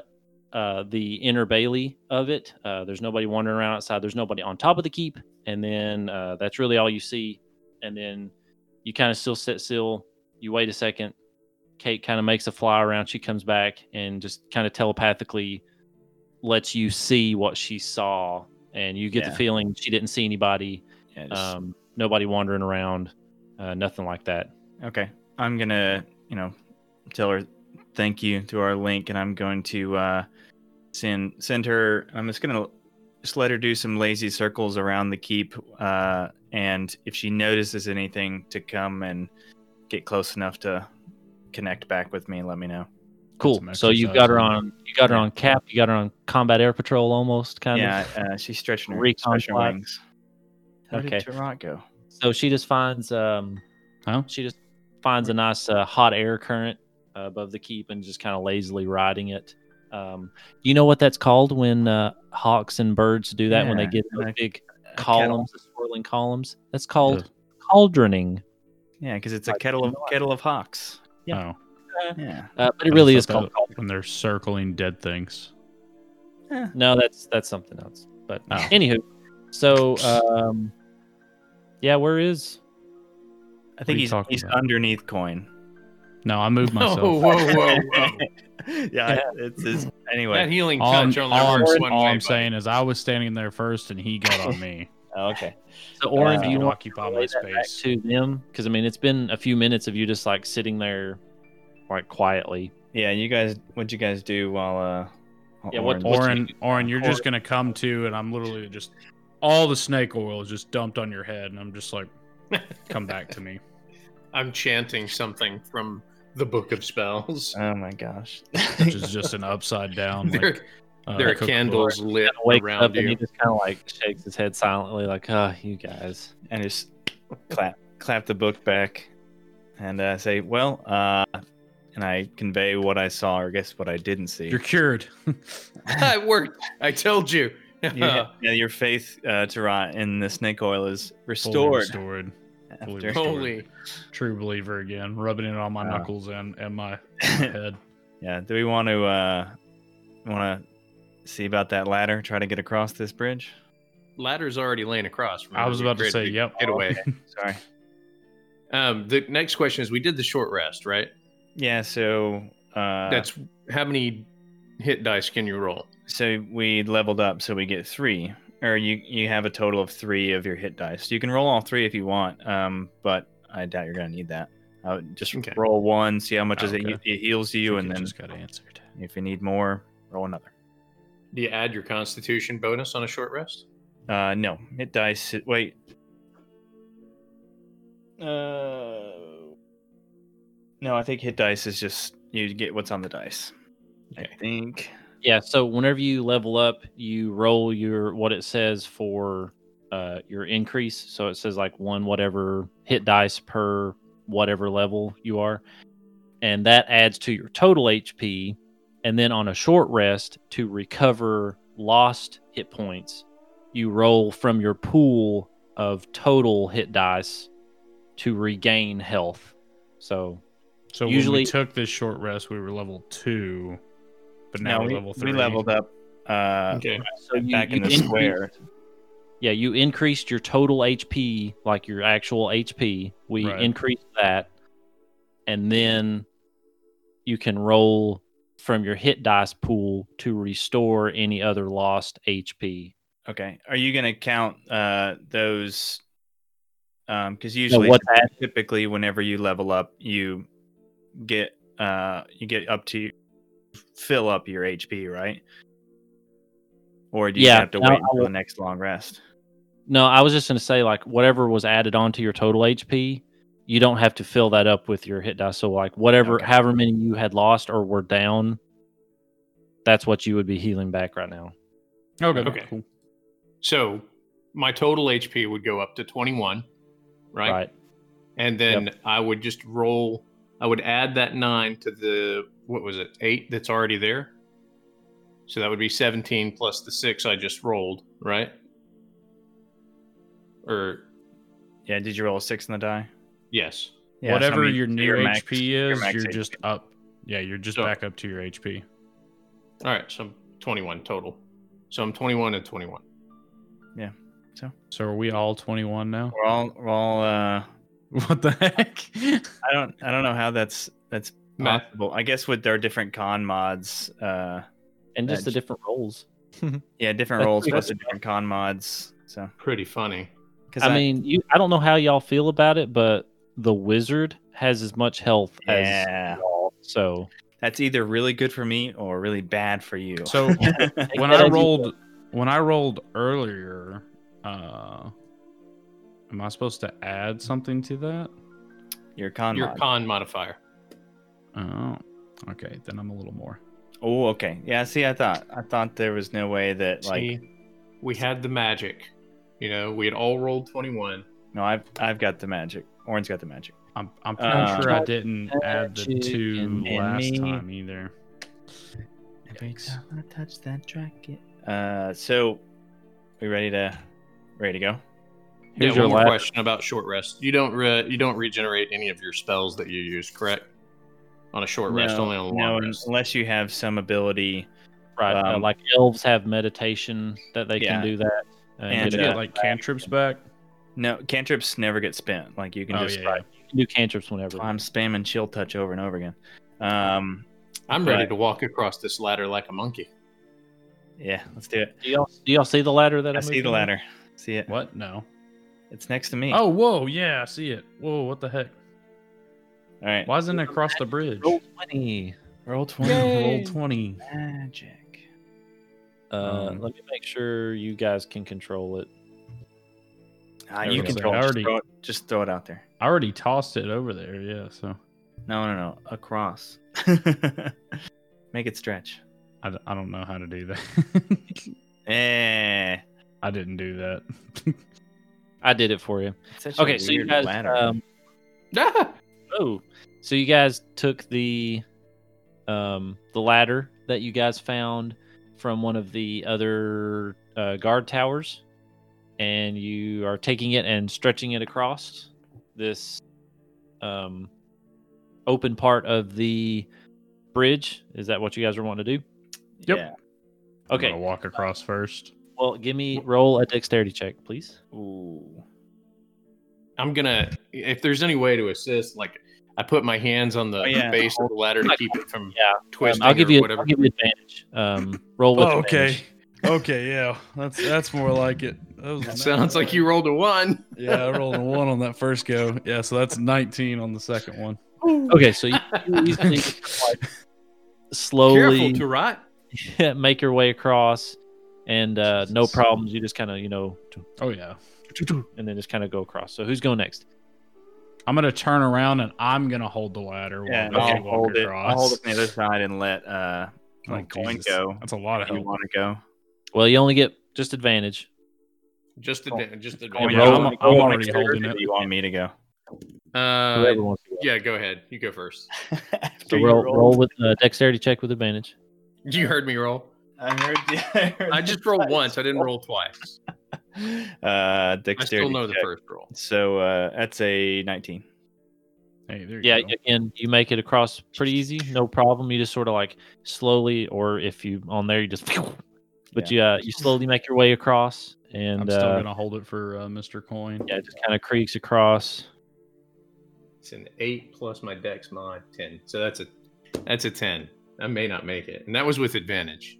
Speaker 1: uh, the inner bailey of it. Uh, there's nobody wandering around outside. There's nobody on top of the keep, and then uh, that's really all you see. And then you kind of still sit still. You wait a second. Kate kind of makes a fly around. She comes back and just kind of telepathically lets you see what she saw, and you get
Speaker 2: Yeah.
Speaker 1: the feeling she didn't see anybody.
Speaker 2: yeah, just-
Speaker 1: Um, nobody wandering around, uh, nothing like that.
Speaker 2: Okay. I'm gonna, you know, tell her thank you to our link, and I'm going to uh, send send her. I'm just gonna just let her do some lazy circles around the keep, uh, and if she notices anything, to come and get close enough to connect back with me and let me know.
Speaker 1: Cool.
Speaker 4: some
Speaker 1: So you got her on. You got her on cap. You got her on combat air patrol almost kind
Speaker 2: yeah,
Speaker 1: of.
Speaker 2: uh, she's stretching her, stretching her wings. How
Speaker 1: Okay.
Speaker 2: did Tarat go?
Speaker 1: So she just finds um,
Speaker 4: Huh?
Speaker 1: she just finds a nice uh, hot air current uh, above the keep and just kind of lazily riding it. Um, you know what that's called when uh, hawks and birds do that when they get those
Speaker 2: like
Speaker 1: big
Speaker 2: A
Speaker 1: columns, the swirling columns? That's called
Speaker 4: Ugh.
Speaker 1: cauldroning.
Speaker 2: Yeah, because it's a kettle of kettle of hawks.
Speaker 1: Yeah.
Speaker 4: Oh,
Speaker 2: Yeah.
Speaker 1: Uh, but it really is called
Speaker 4: that when they're circling dead things.
Speaker 1: No, that's that's something else. But
Speaker 4: Oh.
Speaker 1: anywho, so um, yeah, where is?
Speaker 2: I think he's he's
Speaker 4: about?
Speaker 2: underneath coin.
Speaker 4: No, I moved myself.
Speaker 3: Oh, whoa, whoa, whoa!
Speaker 2: yeah, it's his
Speaker 3: that
Speaker 2: anyway.
Speaker 3: healing
Speaker 4: all I'm,
Speaker 3: touch only
Speaker 4: all I'm-
Speaker 3: one
Speaker 4: all
Speaker 3: way.
Speaker 4: I'm saying is I was standing there first and he got on me.
Speaker 2: Oh, okay.
Speaker 1: So, Oren,
Speaker 2: Uh,
Speaker 1: do you
Speaker 4: to
Speaker 1: want
Speaker 4: occupy my
Speaker 1: relay that back
Speaker 4: space.
Speaker 1: to them? Because I mean, it's been a few minutes of you just like sitting there, like quietly.
Speaker 2: Yeah, you guys, what'd you guys do while uh? while
Speaker 1: Yeah, what-
Speaker 2: Orin-
Speaker 1: what-
Speaker 4: Oren,
Speaker 1: you-
Speaker 4: Oren, you're just gonna come to, and I'm literally just all the snake oil is just dumped on your head, and I'm just like, come back to me.
Speaker 3: I'm chanting something from the Book of Spells.
Speaker 2: Oh my gosh.
Speaker 4: Which is just an upside down.
Speaker 3: there,
Speaker 4: Like, uh,
Speaker 3: there are
Speaker 4: cookbook.
Speaker 3: candles lit
Speaker 1: Wakes
Speaker 3: around
Speaker 1: up and
Speaker 3: you.
Speaker 1: he just kind of like shakes his head silently, like, "Ah, you guys."
Speaker 2: and just clap clap the book back and uh, say, "Well," uh, and I convey what I saw, or guess what I didn't see.
Speaker 4: You're cured.
Speaker 3: it worked. I told you.
Speaker 2: You yeah, your faith, uh, Tarat, in the snake oil is
Speaker 4: Fully
Speaker 2: restored.
Speaker 4: restored.
Speaker 2: after-
Speaker 3: Holy.
Speaker 4: True believer again, rubbing it on my
Speaker 2: Uh.
Speaker 4: knuckles and, and my, my head.
Speaker 2: yeah. Do we want to uh, want to see about that ladder? Try to get across this bridge.
Speaker 3: Ladder's already laying across.
Speaker 4: I was
Speaker 3: Remember,
Speaker 4: about to
Speaker 3: ready
Speaker 4: say, yep.
Speaker 3: Get away.
Speaker 2: Sorry.
Speaker 3: Um, the next question is: We did the short rest, right?
Speaker 2: Yeah. So uh,
Speaker 3: That's how many hit dice can you roll?
Speaker 2: so we leveled up, so we get three, or you you have a total of three of your hit dice. You can roll all three if you want, um, but I doubt you're gonna need that. I would just
Speaker 3: Okay.
Speaker 2: roll one, see how much is it,
Speaker 4: Okay.
Speaker 2: it heals you, and then
Speaker 4: just got answered.
Speaker 2: if you need more, roll another.
Speaker 3: Do you add your Constitution bonus on a short rest?
Speaker 2: Uh, no, hit dice. Wait. Uh, no, I think hit dice is just you get what's on the dice. I think.
Speaker 1: Yeah. So whenever you level up, you roll your what it says for uh, your increase. So it says like one whatever hit dice per whatever level you are, and that adds to your total HP. And then on a short rest to recover lost hit points, you roll from your pool of total hit dice to regain health. So
Speaker 4: So when
Speaker 1: Usually-
Speaker 4: we took this short rest, we were level two, but now
Speaker 2: No,
Speaker 4: we're
Speaker 2: we,
Speaker 4: level
Speaker 2: we
Speaker 4: three.
Speaker 2: leveled up. Uh,
Speaker 3: Okay.
Speaker 1: so you,
Speaker 2: back in the square.
Speaker 1: Yeah, you increased your total HP, like your actual HP. We
Speaker 4: Right.
Speaker 1: increased that, and then you can roll from your hit dice pool to restore any other lost HP.
Speaker 2: Okay. Are you gonna count uh those? Um, because usually,
Speaker 1: what's that?
Speaker 2: typically, whenever you level up, you get uh you get up to fill up your HP, right? Or do you
Speaker 1: Yeah,
Speaker 2: have to
Speaker 1: no,
Speaker 2: wait
Speaker 1: I
Speaker 2: until the next long rest?
Speaker 1: No, I was just going to say, like, whatever was added onto your total HP, you don't have to fill that up with your hit dice. So, like, whatever,
Speaker 2: Okay.
Speaker 1: however many you had lost or were down, that's what you would be healing back right now.
Speaker 4: Okay.
Speaker 3: Okay.
Speaker 4: Cool.
Speaker 3: So my total HP would go up to 21, right?
Speaker 1: Right.
Speaker 3: And then I would just roll. I would add that nine to the what was it eight that's already there. So that would be 17 plus the six I just rolled, right? Or
Speaker 2: Yeah. Did you roll a six in the die?
Speaker 3: yes.
Speaker 2: Yeah, so, I
Speaker 4: Whatever
Speaker 2: mean,
Speaker 4: your
Speaker 2: so
Speaker 4: new HP
Speaker 2: your
Speaker 4: is,
Speaker 2: max
Speaker 4: you're
Speaker 2: HP.
Speaker 4: just up. Yeah, you're just
Speaker 3: So-
Speaker 4: back up to your HP.
Speaker 3: All right. So I'm 21 total. So I'm 21 and 21. Yeah.
Speaker 4: So so are we all 21 now?
Speaker 2: We're all we're all. Uh,
Speaker 4: What the heck?
Speaker 2: I don't I don't know how that's that's possible. I guess with their different con mods, uh,
Speaker 1: And just the different roles.
Speaker 2: yeah, different roles
Speaker 1: pretty
Speaker 2: plus the different con mods. So,
Speaker 3: Pretty funny.
Speaker 2: because
Speaker 1: I, mean, you. I don't know how y'all feel about it, but the wizard has as much health as y'all. So
Speaker 2: That's either really good for me or really bad for you.
Speaker 4: So when I rolled when I rolled earlier, uh am I supposed to add something to that?
Speaker 2: your con
Speaker 3: Your
Speaker 2: mod.
Speaker 3: con modifier.
Speaker 4: Oh. Okay, then I'm a little more.
Speaker 2: Oh, okay. Yeah, see, I thought I thought there was no way that like
Speaker 3: See, we had the magic. You know, we had all rolled 21.
Speaker 2: no, I've I've got the magic. Oren's got the magic.
Speaker 4: I'm I'm pretty
Speaker 2: Uh,
Speaker 4: sure I didn't add the two
Speaker 1: and-
Speaker 2: and
Speaker 4: last
Speaker 2: me.
Speaker 4: time either.
Speaker 2: Every
Speaker 4: Yikes.
Speaker 2: time I touch that jacket. Uh, so we ready to ready to go?
Speaker 1: Here's
Speaker 3: yeah,
Speaker 1: your
Speaker 3: one more
Speaker 1: ladder.
Speaker 3: question about short rest. You don't re- you don't regenerate any of your spells that you use, correct? On a short rest,
Speaker 2: No,
Speaker 3: only on a long
Speaker 2: no,
Speaker 3: rest.
Speaker 2: unless you have some ability.
Speaker 1: right, uh,
Speaker 2: Um,
Speaker 1: like elves have meditation that they
Speaker 2: Yeah.
Speaker 1: can do that. uh,
Speaker 2: And,
Speaker 1: get
Speaker 4: you
Speaker 1: a-
Speaker 4: get like cantrips back?
Speaker 2: No, cantrips never get spent. Like you can
Speaker 4: Oh
Speaker 2: just.
Speaker 4: yeah, yeah.
Speaker 1: you can do cantrips whenever.
Speaker 2: I'm spamming chill touch over and over again. Um,
Speaker 3: I'm ready to walk across this ladder like a monkey.
Speaker 2: yeah, let's do it.
Speaker 1: Do y'all do y'all see the ladder that I,
Speaker 2: I see the
Speaker 1: in?
Speaker 2: ladder. See it?
Speaker 4: What? No.
Speaker 2: It's next to me.
Speaker 4: Oh, whoa, yeah, I see it. Whoa, what the heck?
Speaker 2: all right.
Speaker 4: Why isn't it across the bridge?
Speaker 1: Roll twenty.
Speaker 2: Roll twenty.
Speaker 4: Roll 20.
Speaker 2: Magic.
Speaker 1: Uh,
Speaker 2: Um,
Speaker 1: let me make sure you guys can control it.
Speaker 2: Ah,
Speaker 4: I
Speaker 2: you
Speaker 4: was
Speaker 2: can
Speaker 4: gonna say,
Speaker 2: throw
Speaker 4: I
Speaker 2: it. Just
Speaker 4: already-
Speaker 2: throw it. Just throw it out there.
Speaker 4: I already tossed it over there, yeah, so
Speaker 2: No, no, no. Across. Make it stretch.
Speaker 4: I don't know how to do that.
Speaker 2: Eh.
Speaker 4: I didn't do that.
Speaker 1: I did it for you.
Speaker 2: It's such a
Speaker 1: Okay, so you guys. Um,
Speaker 3: Ah!
Speaker 1: oh, so you guys took the um the ladder that you guys found from one of the other uh, guard towers, and you are taking it and stretching it across this um open part of the bridge. Is that what you guys are wanting to do?
Speaker 4: Yep.
Speaker 2: Yeah.
Speaker 4: I'm
Speaker 1: Okay.
Speaker 4: walk across first.
Speaker 1: Well, give me roll a dexterity check, please.
Speaker 2: Ooh.
Speaker 3: I'm gonna if there's any way to assist, like I put my hands on the
Speaker 2: Oh, yeah.
Speaker 3: base of the ladder to keep it from
Speaker 1: Yeah,
Speaker 3: twisting
Speaker 1: Um, I'll give
Speaker 3: or
Speaker 1: you.
Speaker 3: whatever.
Speaker 1: I'll give you advantage. Um, roll with
Speaker 4: Oh,
Speaker 1: advantage.
Speaker 4: okay, yeah, that's that's more like it. That was
Speaker 3: Sounds like you rolled a one.
Speaker 4: Yeah, I rolled a one on that first go. Yeah, so that's 19 on the second one.
Speaker 1: Okay, so you, you easily like,
Speaker 3: Careful
Speaker 1: slowly
Speaker 3: to rot.
Speaker 1: Yeah, make your way across, and uh, no problems. You just kind of you know,
Speaker 4: Oh yeah.
Speaker 1: and then just kind of go across. So who's going next?
Speaker 4: I'm gonna turn around and I'm gonna hold the ladder while
Speaker 2: Yeah,
Speaker 4: we
Speaker 2: I'll hold it.
Speaker 4: across.
Speaker 2: I'll hold it from the other side and let uh
Speaker 4: Oh,
Speaker 2: let coin go.
Speaker 4: That's a lot of
Speaker 2: If you want to go?
Speaker 1: Well, you only get just advantage.
Speaker 3: Just a just a
Speaker 2: Coin
Speaker 4: Yeah,
Speaker 1: roll-
Speaker 4: I'm. I'm already holding
Speaker 2: or
Speaker 4: it.
Speaker 2: You want me to go?
Speaker 3: Uh,
Speaker 1: to go.
Speaker 3: yeah, go ahead. You go first.
Speaker 2: After
Speaker 1: So
Speaker 2: you
Speaker 1: roll, roll with uh, dexterity check with advantage.
Speaker 3: You heard me roll.
Speaker 2: I heard. I, heard
Speaker 3: I just rolled
Speaker 2: twice.
Speaker 3: once. I didn't roll twice.
Speaker 2: Uh,
Speaker 3: I
Speaker 2: dexterity.
Speaker 3: still know the first roll.
Speaker 2: So uh, that's a 19.
Speaker 4: Hey, there you
Speaker 1: Yeah,
Speaker 4: go.
Speaker 1: again, you make it across pretty easy, no problem. You just sort of like slowly, or if you on there, you just. But you uh, you slowly make your way across, and
Speaker 4: I'm still
Speaker 1: uh,
Speaker 4: gonna hold it for uh, Mr. Coin.
Speaker 1: yeah, it just kind of creaks across.
Speaker 3: It's an eight plus my dex mod ten. So that's a that's a ten. I may not make it, and that was with advantage.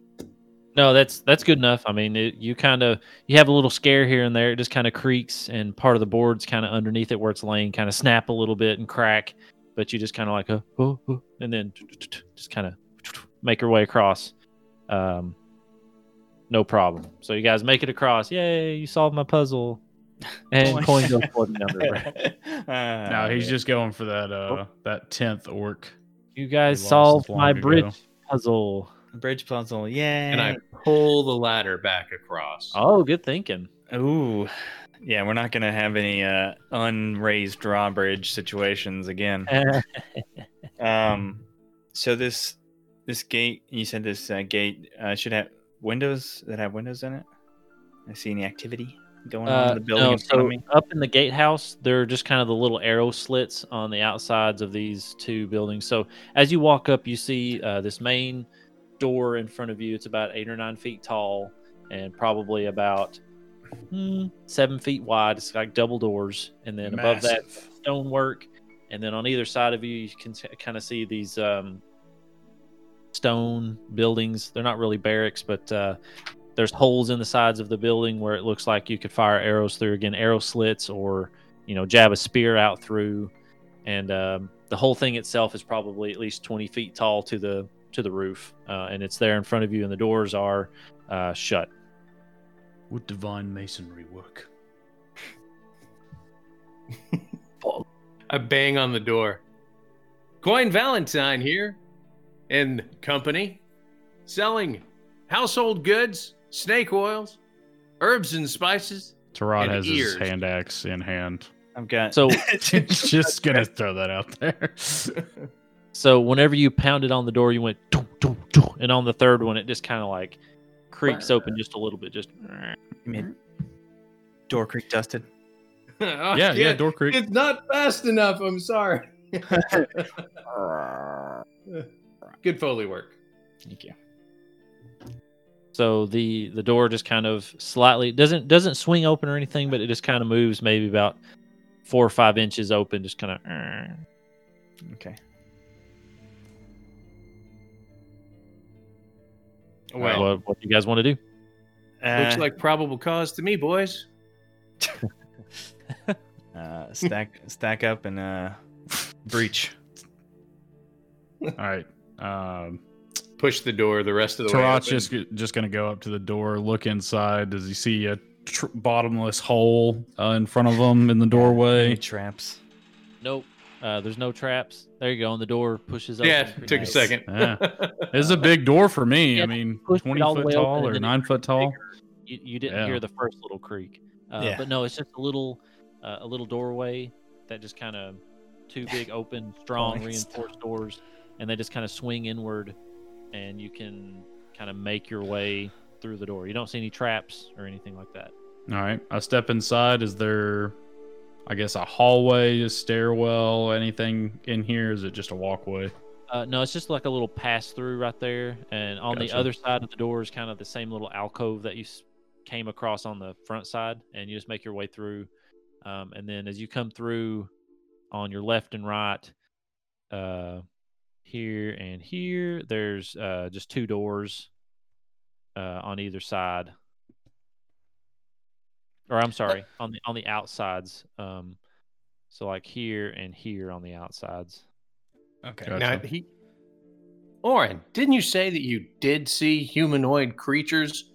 Speaker 1: No, that's that's good enough. I mean, it, you kind of you have a little scare here and there. It just kind of creaks, and part of the board's kind of underneath it where it's laying, kind of snap a little bit and crack. But you just kind of like, uh, oh, oh, and then just kind of make your way across. Um, no problem. So you guys make it across. Yay! You solved my puzzle. And
Speaker 2: Coin.
Speaker 1: coin goes floating down the river.
Speaker 2: Uh,
Speaker 4: No, he's just going for that uh that tenth orc.
Speaker 1: You guys solved
Speaker 4: long
Speaker 1: my
Speaker 4: ago.
Speaker 1: bridge puzzle.
Speaker 2: Bridge puzzle. Yeah.
Speaker 3: And I pull the ladder back across.
Speaker 1: Oh, good thinking.
Speaker 2: Ooh. Yeah, we're not gonna have any uh, unraised drawbridge situations again. Um, so this this gate, you said this uh, gate uh, should have windows that have windows in it. I see any activity going on
Speaker 1: Uh,
Speaker 2: in the building
Speaker 1: no,
Speaker 2: in front
Speaker 1: so
Speaker 2: of me.
Speaker 1: up in the gatehouse, there are just kind of the little arrow slits on the outsides of these two buildings. So as you walk up, you see uh, this main door in front of you. It's about eight or nine feet tall and probably about hmm, seven feet wide. It's like double doors, and then above that, stonework, and then on either side of you, you can kind of see these um, stone buildings. They're not really barracks, but uh, there's holes in the sides of the building where it looks like you could fire arrows through. Again, arrow slits, or you know, jab a spear out through. and um, the whole thing itself is probably at least 20 feet tall to the to the roof, uh, and it's there in front of you, and the doors are uh, shut.
Speaker 4: Would divine masonry work?
Speaker 3: I bang on the door. Coin Valentine here, and company, selling household goods, snake oils, herbs and spices.
Speaker 4: Tarat
Speaker 3: And
Speaker 4: has
Speaker 3: ears.
Speaker 4: his hand axe in hand.
Speaker 2: I've got
Speaker 1: So
Speaker 4: Just gonna throw that out there.
Speaker 1: So whenever you pounded on the door, you went, "Doo, doo, doo," and on the third one, it just kind of like creaks open just a little bit, just.
Speaker 2: I mean, door creak dusted.
Speaker 3: Oh,
Speaker 4: yeah, yeah, door creak.
Speaker 3: It's not fast enough. I'm sorry. Good foley work.
Speaker 2: Thank you.
Speaker 1: So the the door just kind of slightly doesn't doesn't swing open or anything, but it just kind of moves maybe about four or five inches open, just kind of.
Speaker 2: Okay.
Speaker 3: Well,
Speaker 1: what, what do you guys want to do?
Speaker 3: looks
Speaker 2: Uh,
Speaker 3: like probable cause to me, boys.
Speaker 2: uh, stack stack up and uh, breach.
Speaker 4: All right. Um,
Speaker 3: Push the door the rest of the way.
Speaker 4: Tarat's
Speaker 3: open.
Speaker 4: just just gonna go up to the door, look inside. Does he see a tr- bottomless hole uh, in front of him in the
Speaker 2: Any
Speaker 4: doorway?
Speaker 2: traps?
Speaker 1: Nope. Uh, there's no traps. There you go. And the door pushes open.
Speaker 3: Yeah,
Speaker 1: pretty
Speaker 3: took a second.
Speaker 4: Yeah. It's a big door for me.
Speaker 1: Yeah,
Speaker 4: I mean, twenty foot tall or nine foot tall.
Speaker 1: You, you didn't
Speaker 4: Yeah.
Speaker 1: hear the first little creak. Uh,
Speaker 2: Yeah.
Speaker 1: But no, it's just a little uh, a little doorway that just kind of two big open, strong, reinforced doors, and they just kind of swing inward, and you can kind of make your way through the door. You don't see any traps or anything like that.
Speaker 4: All right. I step inside. Is there, I guess, a hallway, a stairwell, anything in here? Is it just a walkway?
Speaker 1: Uh, no, it's just like a little pass through right there, and on the other side of the door is kind of the same little alcove that you came across on the front side, and you just make your way through. Um, and then as you come through, on your left and right, uh, here and here, there's uh, just two doors uh, on either side. Or I'm sorry, on the on the outsides. Um, so like here and here on the outsides.
Speaker 2: Okay.
Speaker 4: Gotcha.
Speaker 3: Now he, Oren, didn't you say that you did see humanoid creatures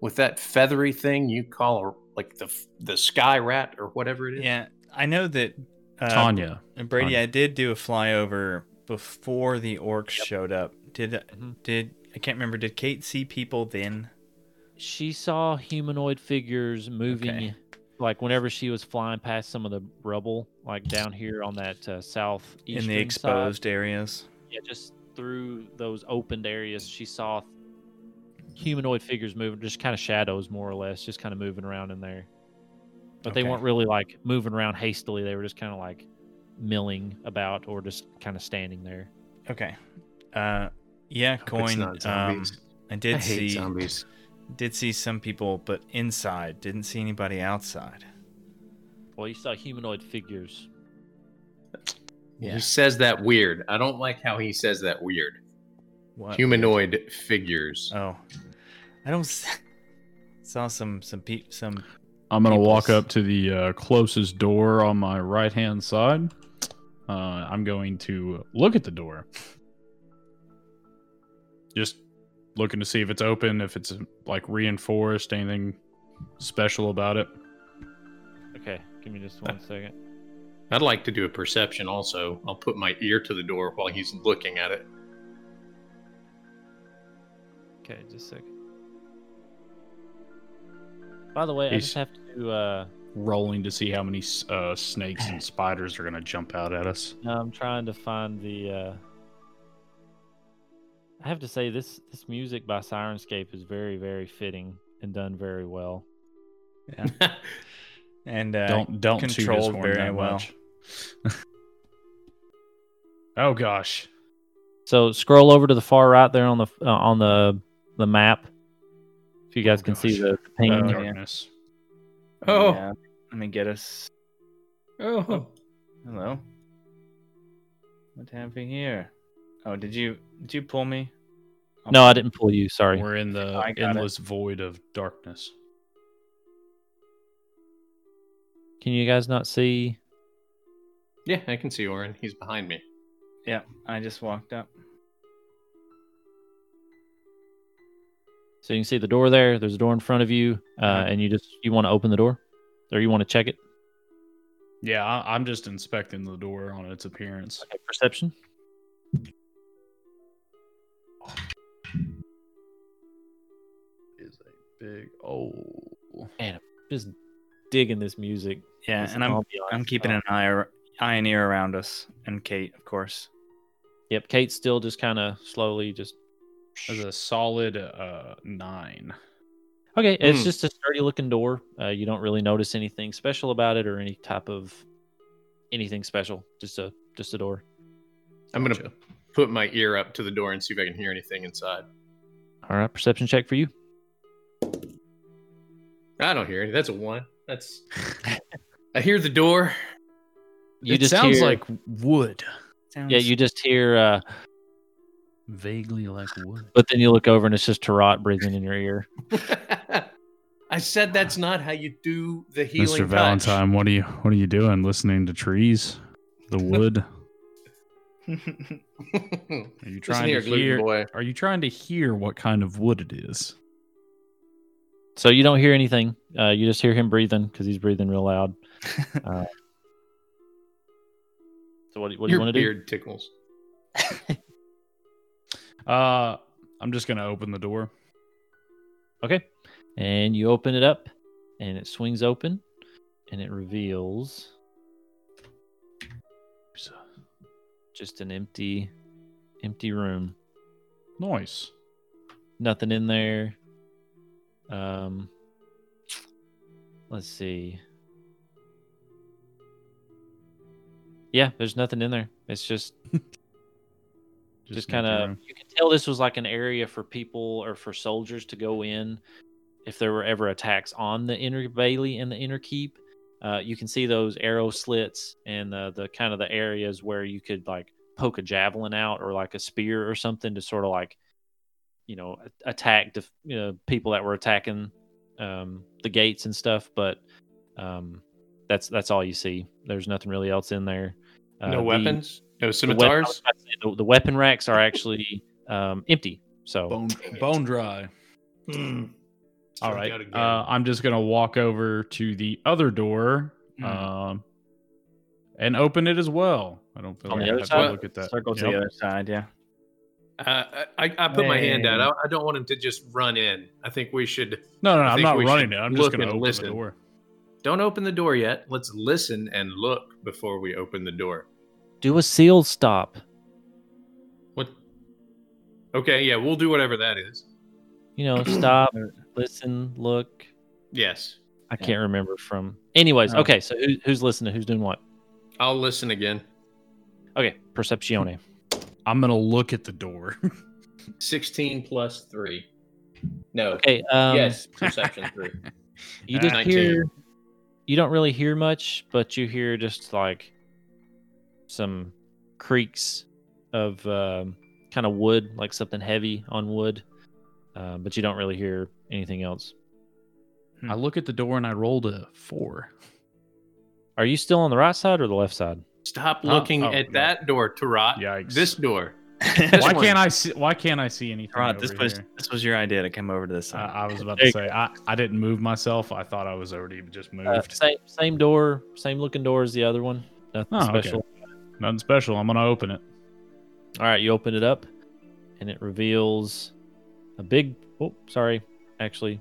Speaker 3: with that feathery thing you call a, like the the sky rat or whatever it is?
Speaker 2: Yeah, I know that. Uh,
Speaker 4: Tanya.
Speaker 2: and Brady,
Speaker 4: Tanya.
Speaker 2: I did do a flyover before the orcs showed up. Did
Speaker 1: Mhm.
Speaker 2: did I can't remember? Did Kate see people then?
Speaker 1: She saw humanoid figures moving
Speaker 2: Okay.
Speaker 1: like whenever she was flying past some of the rubble like down here on that uh, south
Speaker 2: in the exposed areas.
Speaker 1: yeah just through those opened areas she saw humanoid figures moving just kind of shadows more or less just kind of moving around in there but they weren't really like moving around hastily they were just kind of like milling about or just kind of standing there
Speaker 2: Okay. Uh, yeah,
Speaker 3: Hope it's
Speaker 2: coin.
Speaker 3: not
Speaker 2: Um,
Speaker 3: zombies.
Speaker 2: I
Speaker 3: I
Speaker 2: did
Speaker 3: hate
Speaker 2: see
Speaker 3: zombies.
Speaker 2: Did see some people, but inside. Didn't see anybody outside.
Speaker 1: well you saw humanoid figures
Speaker 2: Yeah.
Speaker 3: He says that weird. I don't like how he says that weird.
Speaker 2: What?
Speaker 3: Humanoid figures.
Speaker 2: Oh, I don't. s- Saw some some pe- some.
Speaker 4: I'm gonna walk up to the uh, closest door on my right hand side. Uh, I'm going to look at the door. Just looking to see if it's open, if it's like reinforced, anything special about it.
Speaker 1: okay give me just one second
Speaker 3: I'd like to do a perception also. I'll put my ear to the door while he's looking at it.
Speaker 1: Okay, just a second. By the way, I just have to. Uh,
Speaker 4: Rolling to see how many uh, snakes and spiders are gonna jump out at us.
Speaker 1: I'm trying to find the. Uh, I have to say this this music by Syrinscape is very very fitting and done very well.
Speaker 2: And uh,
Speaker 4: don't don't toot his
Speaker 2: controlled
Speaker 4: horn
Speaker 2: very well.
Speaker 4: oh gosh.
Speaker 1: So scroll over to the far right there on the uh, on the the map. If you guys
Speaker 4: Oh,
Speaker 1: can see
Speaker 4: gosh.
Speaker 1: the ping.
Speaker 4: Uh,
Speaker 2: yeah.
Speaker 4: darkness.
Speaker 3: Oh.
Speaker 2: yeah. let me get us.
Speaker 3: Oh.
Speaker 2: Hello. What have we here? Oh, did you did you pull me?
Speaker 1: no, I didn't pull you. Sorry.
Speaker 4: We're in the
Speaker 2: I got it.
Speaker 4: endless void of darkness.
Speaker 1: Can you guys not see?
Speaker 3: Yeah, I can see Orin. He's behind me.
Speaker 2: Yeah, I just walked up.
Speaker 1: So you can see the door there. There's a door in front of you, uh, and you just you want to open the door, or you want to check it.
Speaker 4: Yeah, I, I'm just inspecting the door on its appearance.
Speaker 1: Okay, perception.
Speaker 4: Is a big oh.
Speaker 1: Just digging this music.
Speaker 2: Yeah,
Speaker 1: this
Speaker 2: and I'm
Speaker 1: ambiance.
Speaker 2: I'm keeping an eye ar- eye and ear around us, and Kate, of course.
Speaker 1: Yep, Kate's still just kind of slowly just.
Speaker 4: As a solid uh nine.
Speaker 1: Okay, it's
Speaker 3: Hmm.
Speaker 1: just a sturdy looking door. Uh, you don't really notice anything special about it or any type of anything special. Just a just a door.
Speaker 3: I'm gonna
Speaker 4: Gotcha.
Speaker 3: put my ear up to the door and see if I can hear anything inside.
Speaker 1: All right, perception check for you.
Speaker 3: I don't hear any. That's a one. That's. I hear the door.
Speaker 1: You
Speaker 4: it
Speaker 1: just
Speaker 4: sounds
Speaker 1: hear-
Speaker 4: like wood.
Speaker 2: Sounds
Speaker 1: yeah. You just hear, uh,
Speaker 4: Vaguely like wood.
Speaker 1: but then you look over and it's just Tarat breathing in your ear.
Speaker 3: I said that's not how you do the healing.
Speaker 4: Mr.
Speaker 3: touch.
Speaker 4: Valentine, what are you what are you doing? Listening to trees? The wood? Are you trying
Speaker 3: here,
Speaker 4: to hear
Speaker 3: boy.
Speaker 4: are you trying to hear what kind of wood it is?
Speaker 1: So you don't hear anything. Uh, you just hear him breathing because he's breathing real loud. Uh, so what, do- what do you want to do?
Speaker 3: beard tickles.
Speaker 4: Uh I'm just gonna open the door.
Speaker 1: Okay. And you open it up and it swings open and it reveals just an empty empty room.
Speaker 4: Nice.
Speaker 1: Nothing in there. Um let's see. Yeah, there's nothing in there. It's just just,
Speaker 4: an
Speaker 1: kind of you can tell this was like an area for people or for soldiers to go in if there were ever attacks on the inner bailey and the inner keep uh, you can see those arrow slits and the, the kind of the areas where you could like poke a javelin out or like a spear or something to sort of like you know attacked the you know, people that were attacking um, the gates and stuff but um, that's that's all you see there's nothing really else in there Uh,
Speaker 3: no
Speaker 1: the-
Speaker 3: weapons. No
Speaker 1: the, weapon,
Speaker 3: scimitars.
Speaker 1: about to say, the, the weapon racks are actually um, empty. So
Speaker 4: Bone bone dry.
Speaker 3: Hmm.
Speaker 4: All
Speaker 3: Struck
Speaker 4: right.
Speaker 3: out again.
Speaker 4: Uh, I'm just gonna walk over to the other door,
Speaker 2: Hmm.
Speaker 4: um, and open it as well. I don't feel
Speaker 1: On
Speaker 4: like
Speaker 1: the
Speaker 4: I have
Speaker 1: side?
Speaker 4: to look at that.
Speaker 2: Circle to
Speaker 4: Yep.
Speaker 2: the other side, yeah.
Speaker 3: Uh, I, I put my hand out. I, I don't want him to just run in. I think we should.
Speaker 4: No, no, no
Speaker 3: I
Speaker 4: I'm not running
Speaker 3: should
Speaker 4: it. I'm just gonna
Speaker 3: and
Speaker 4: open
Speaker 3: listen.
Speaker 4: the door.
Speaker 3: Don't open the door yet. Let's listen and look before we open the door.
Speaker 1: do a seal stop.
Speaker 3: What? Okay, yeah, we'll do whatever that is.
Speaker 1: You know, stop, listen, look.
Speaker 3: Yes,
Speaker 1: I
Speaker 2: Yeah.
Speaker 1: can't remember from. Anyways, okay. So who, who's listening? Who's doing what?
Speaker 3: I'll listen again.
Speaker 1: Okay, perceptione.
Speaker 4: I'm gonna look at the door.
Speaker 3: 16 plus 3. No.
Speaker 1: Okay. Um,
Speaker 3: yes, perception 3.
Speaker 1: You just
Speaker 3: 19.
Speaker 1: hear. You don't really hear much, but you hear just like some creaks of um, kind of wood, like something heavy on wood. Uh, but you don't really hear anything else.
Speaker 4: I look at the door and I rolled a four.
Speaker 1: Are you still on the right side or the left side?
Speaker 3: Stop
Speaker 4: Oh,
Speaker 3: looking
Speaker 4: oh,
Speaker 3: at
Speaker 4: no.
Speaker 3: that door, Tarat.
Speaker 4: Yikes.
Speaker 3: This door.
Speaker 4: Why
Speaker 3: one.
Speaker 4: can't I see? Why can't I see anything?
Speaker 2: Rod, this was
Speaker 4: here?
Speaker 2: this was your idea to come over to this
Speaker 4: I,
Speaker 2: side.
Speaker 4: I was about to say I, I didn't move myself. I thought I was already just moved.
Speaker 1: Uh, same same door, same looking door as the other one. Nothing
Speaker 4: Oh, okay.
Speaker 1: special.
Speaker 4: Nothing special. I'm gonna open it.
Speaker 1: All right, you open it up, and it reveals a big. Oh, sorry, actually.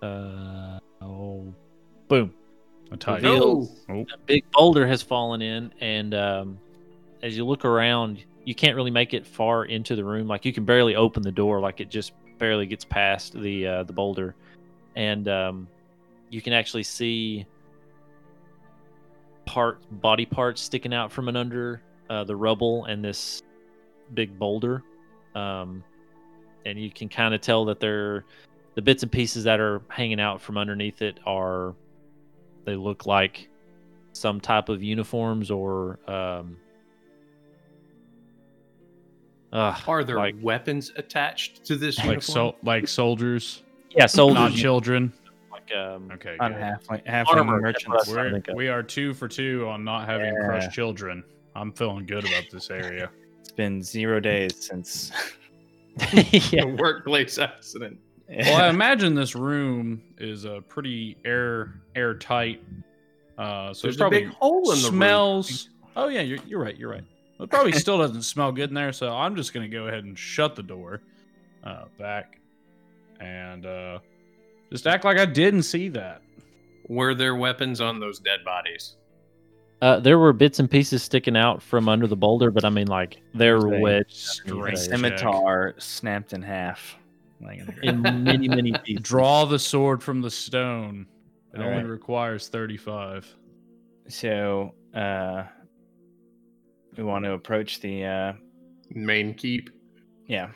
Speaker 1: Uh oh, boom!
Speaker 4: A tight.
Speaker 1: Reveal-
Speaker 3: No.
Speaker 1: A big boulder has fallen in, and um, as you look around, you can't really make it far into the room. Like you can barely open the door. Like it just barely gets past the uh, the boulder, and um, you can actually see part body parts sticking out from and under uh, the rubble and this big boulder. Um, and you can kind of tell that they're the bits and pieces that are hanging out from underneath it are they look like some type of uniforms or um uh,
Speaker 3: Are there
Speaker 1: like
Speaker 3: weapons attached to this
Speaker 4: Like
Speaker 3: uniform?
Speaker 4: so, like soldiers,
Speaker 1: yeah soldiers
Speaker 4: not children.
Speaker 1: like like um,
Speaker 4: Okay,
Speaker 2: On
Speaker 4: good.
Speaker 2: halfling, halfling
Speaker 1: Armor, that's what I
Speaker 2: merchants.
Speaker 4: We're, we are two for two on not having
Speaker 2: Yeah.
Speaker 4: crushed children. I'm feeling good about this area.
Speaker 2: It's been zero days since.
Speaker 1: yeah.
Speaker 3: A workplace accident.
Speaker 4: Well, I imagine this room is a pretty air airtight. Uh, so
Speaker 3: There's
Speaker 4: it
Speaker 3: a
Speaker 4: probably
Speaker 3: big hole in the roof.
Speaker 4: smells. Oh yeah, you're you're right. You're right. It probably still doesn't smell good in there. So I'm just gonna go ahead and shut the door uh, back and uh, just act like I didn't see that.
Speaker 3: Were there weapons on those dead bodies?
Speaker 1: Uh, there were bits and pieces sticking out from under the boulder, but I mean, like they're
Speaker 2: There's a
Speaker 1: wedged
Speaker 2: scimitar snapped in half. Like,
Speaker 1: in many, many pieces.
Speaker 4: Draw the sword from the stone. It
Speaker 2: All
Speaker 4: only
Speaker 2: right.
Speaker 4: requires 35.
Speaker 2: So, uh, we want to approach the, uh,
Speaker 3: Main keep.
Speaker 2: yeah.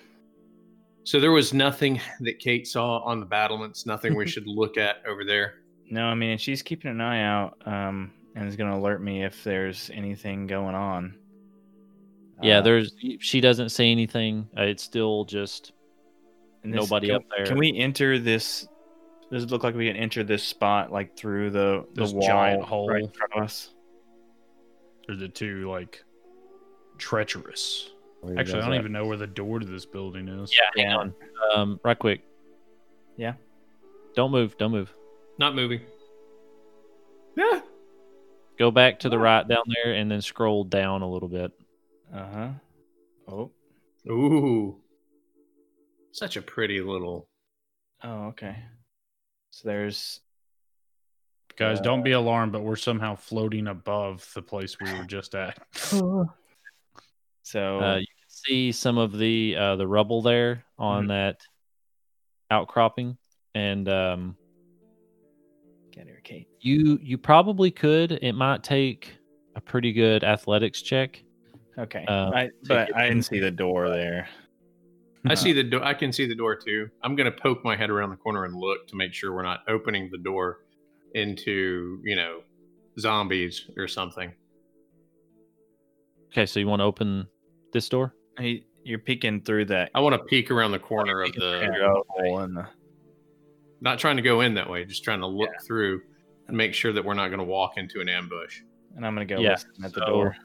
Speaker 3: So there was nothing that Kate saw on the battlements, nothing we should look at over there.
Speaker 2: No, I mean, she's keeping an eye out, um, and is going to alert me if there's anything going on.
Speaker 1: Yeah,
Speaker 2: Uh,
Speaker 1: there's. She doesn't see anything. Uh, it's still just.
Speaker 2: And this-
Speaker 1: nobody
Speaker 2: can,
Speaker 1: up there.
Speaker 2: Can we enter this? Does it look like we can enter this spot like through the the
Speaker 4: This
Speaker 2: wall
Speaker 4: giant hole?
Speaker 2: right in front of us?
Speaker 4: Or the two like treacherous.
Speaker 1: Where
Speaker 4: Actually, I don't
Speaker 1: that?
Speaker 4: even know where the door to this building is.
Speaker 1: Yeah, hang
Speaker 2: Yeah.
Speaker 1: on. Um, right quick.
Speaker 2: Yeah.
Speaker 1: Don't move. Don't move.
Speaker 3: Not moving. Yeah.
Speaker 1: Go back to the right down there, and then scroll down a little bit.
Speaker 2: Uh huh. Oh.
Speaker 3: Ooh. Such a pretty little.
Speaker 2: Oh, okay. So there's
Speaker 4: Guys, don't be alarmed, but we're somehow floating above the place we were just at.
Speaker 2: so
Speaker 1: Uh, you can see some of the uh, the rubble there on that outcropping, and um,
Speaker 2: get her, Kate.
Speaker 1: you you probably could. It might take a pretty good athletics check.
Speaker 2: Okay,
Speaker 1: Uh,
Speaker 2: I, but I didn't see the door there.
Speaker 3: I see the door. I can see the door too. I'm gonna poke my head around the corner and look to make sure we're not opening the door into you know zombies or something.
Speaker 1: Okay, so you want to open this door?
Speaker 2: Hey, you're peeking through that.
Speaker 3: I want to peek around the corner of the.
Speaker 2: arrow hole in the.
Speaker 3: Not trying to go in that way, just trying to look
Speaker 2: Yeah.
Speaker 3: through and make sure that we're not going to walk into an ambush.
Speaker 2: And I'm gonna go
Speaker 1: Yeah,
Speaker 2: listen at the door.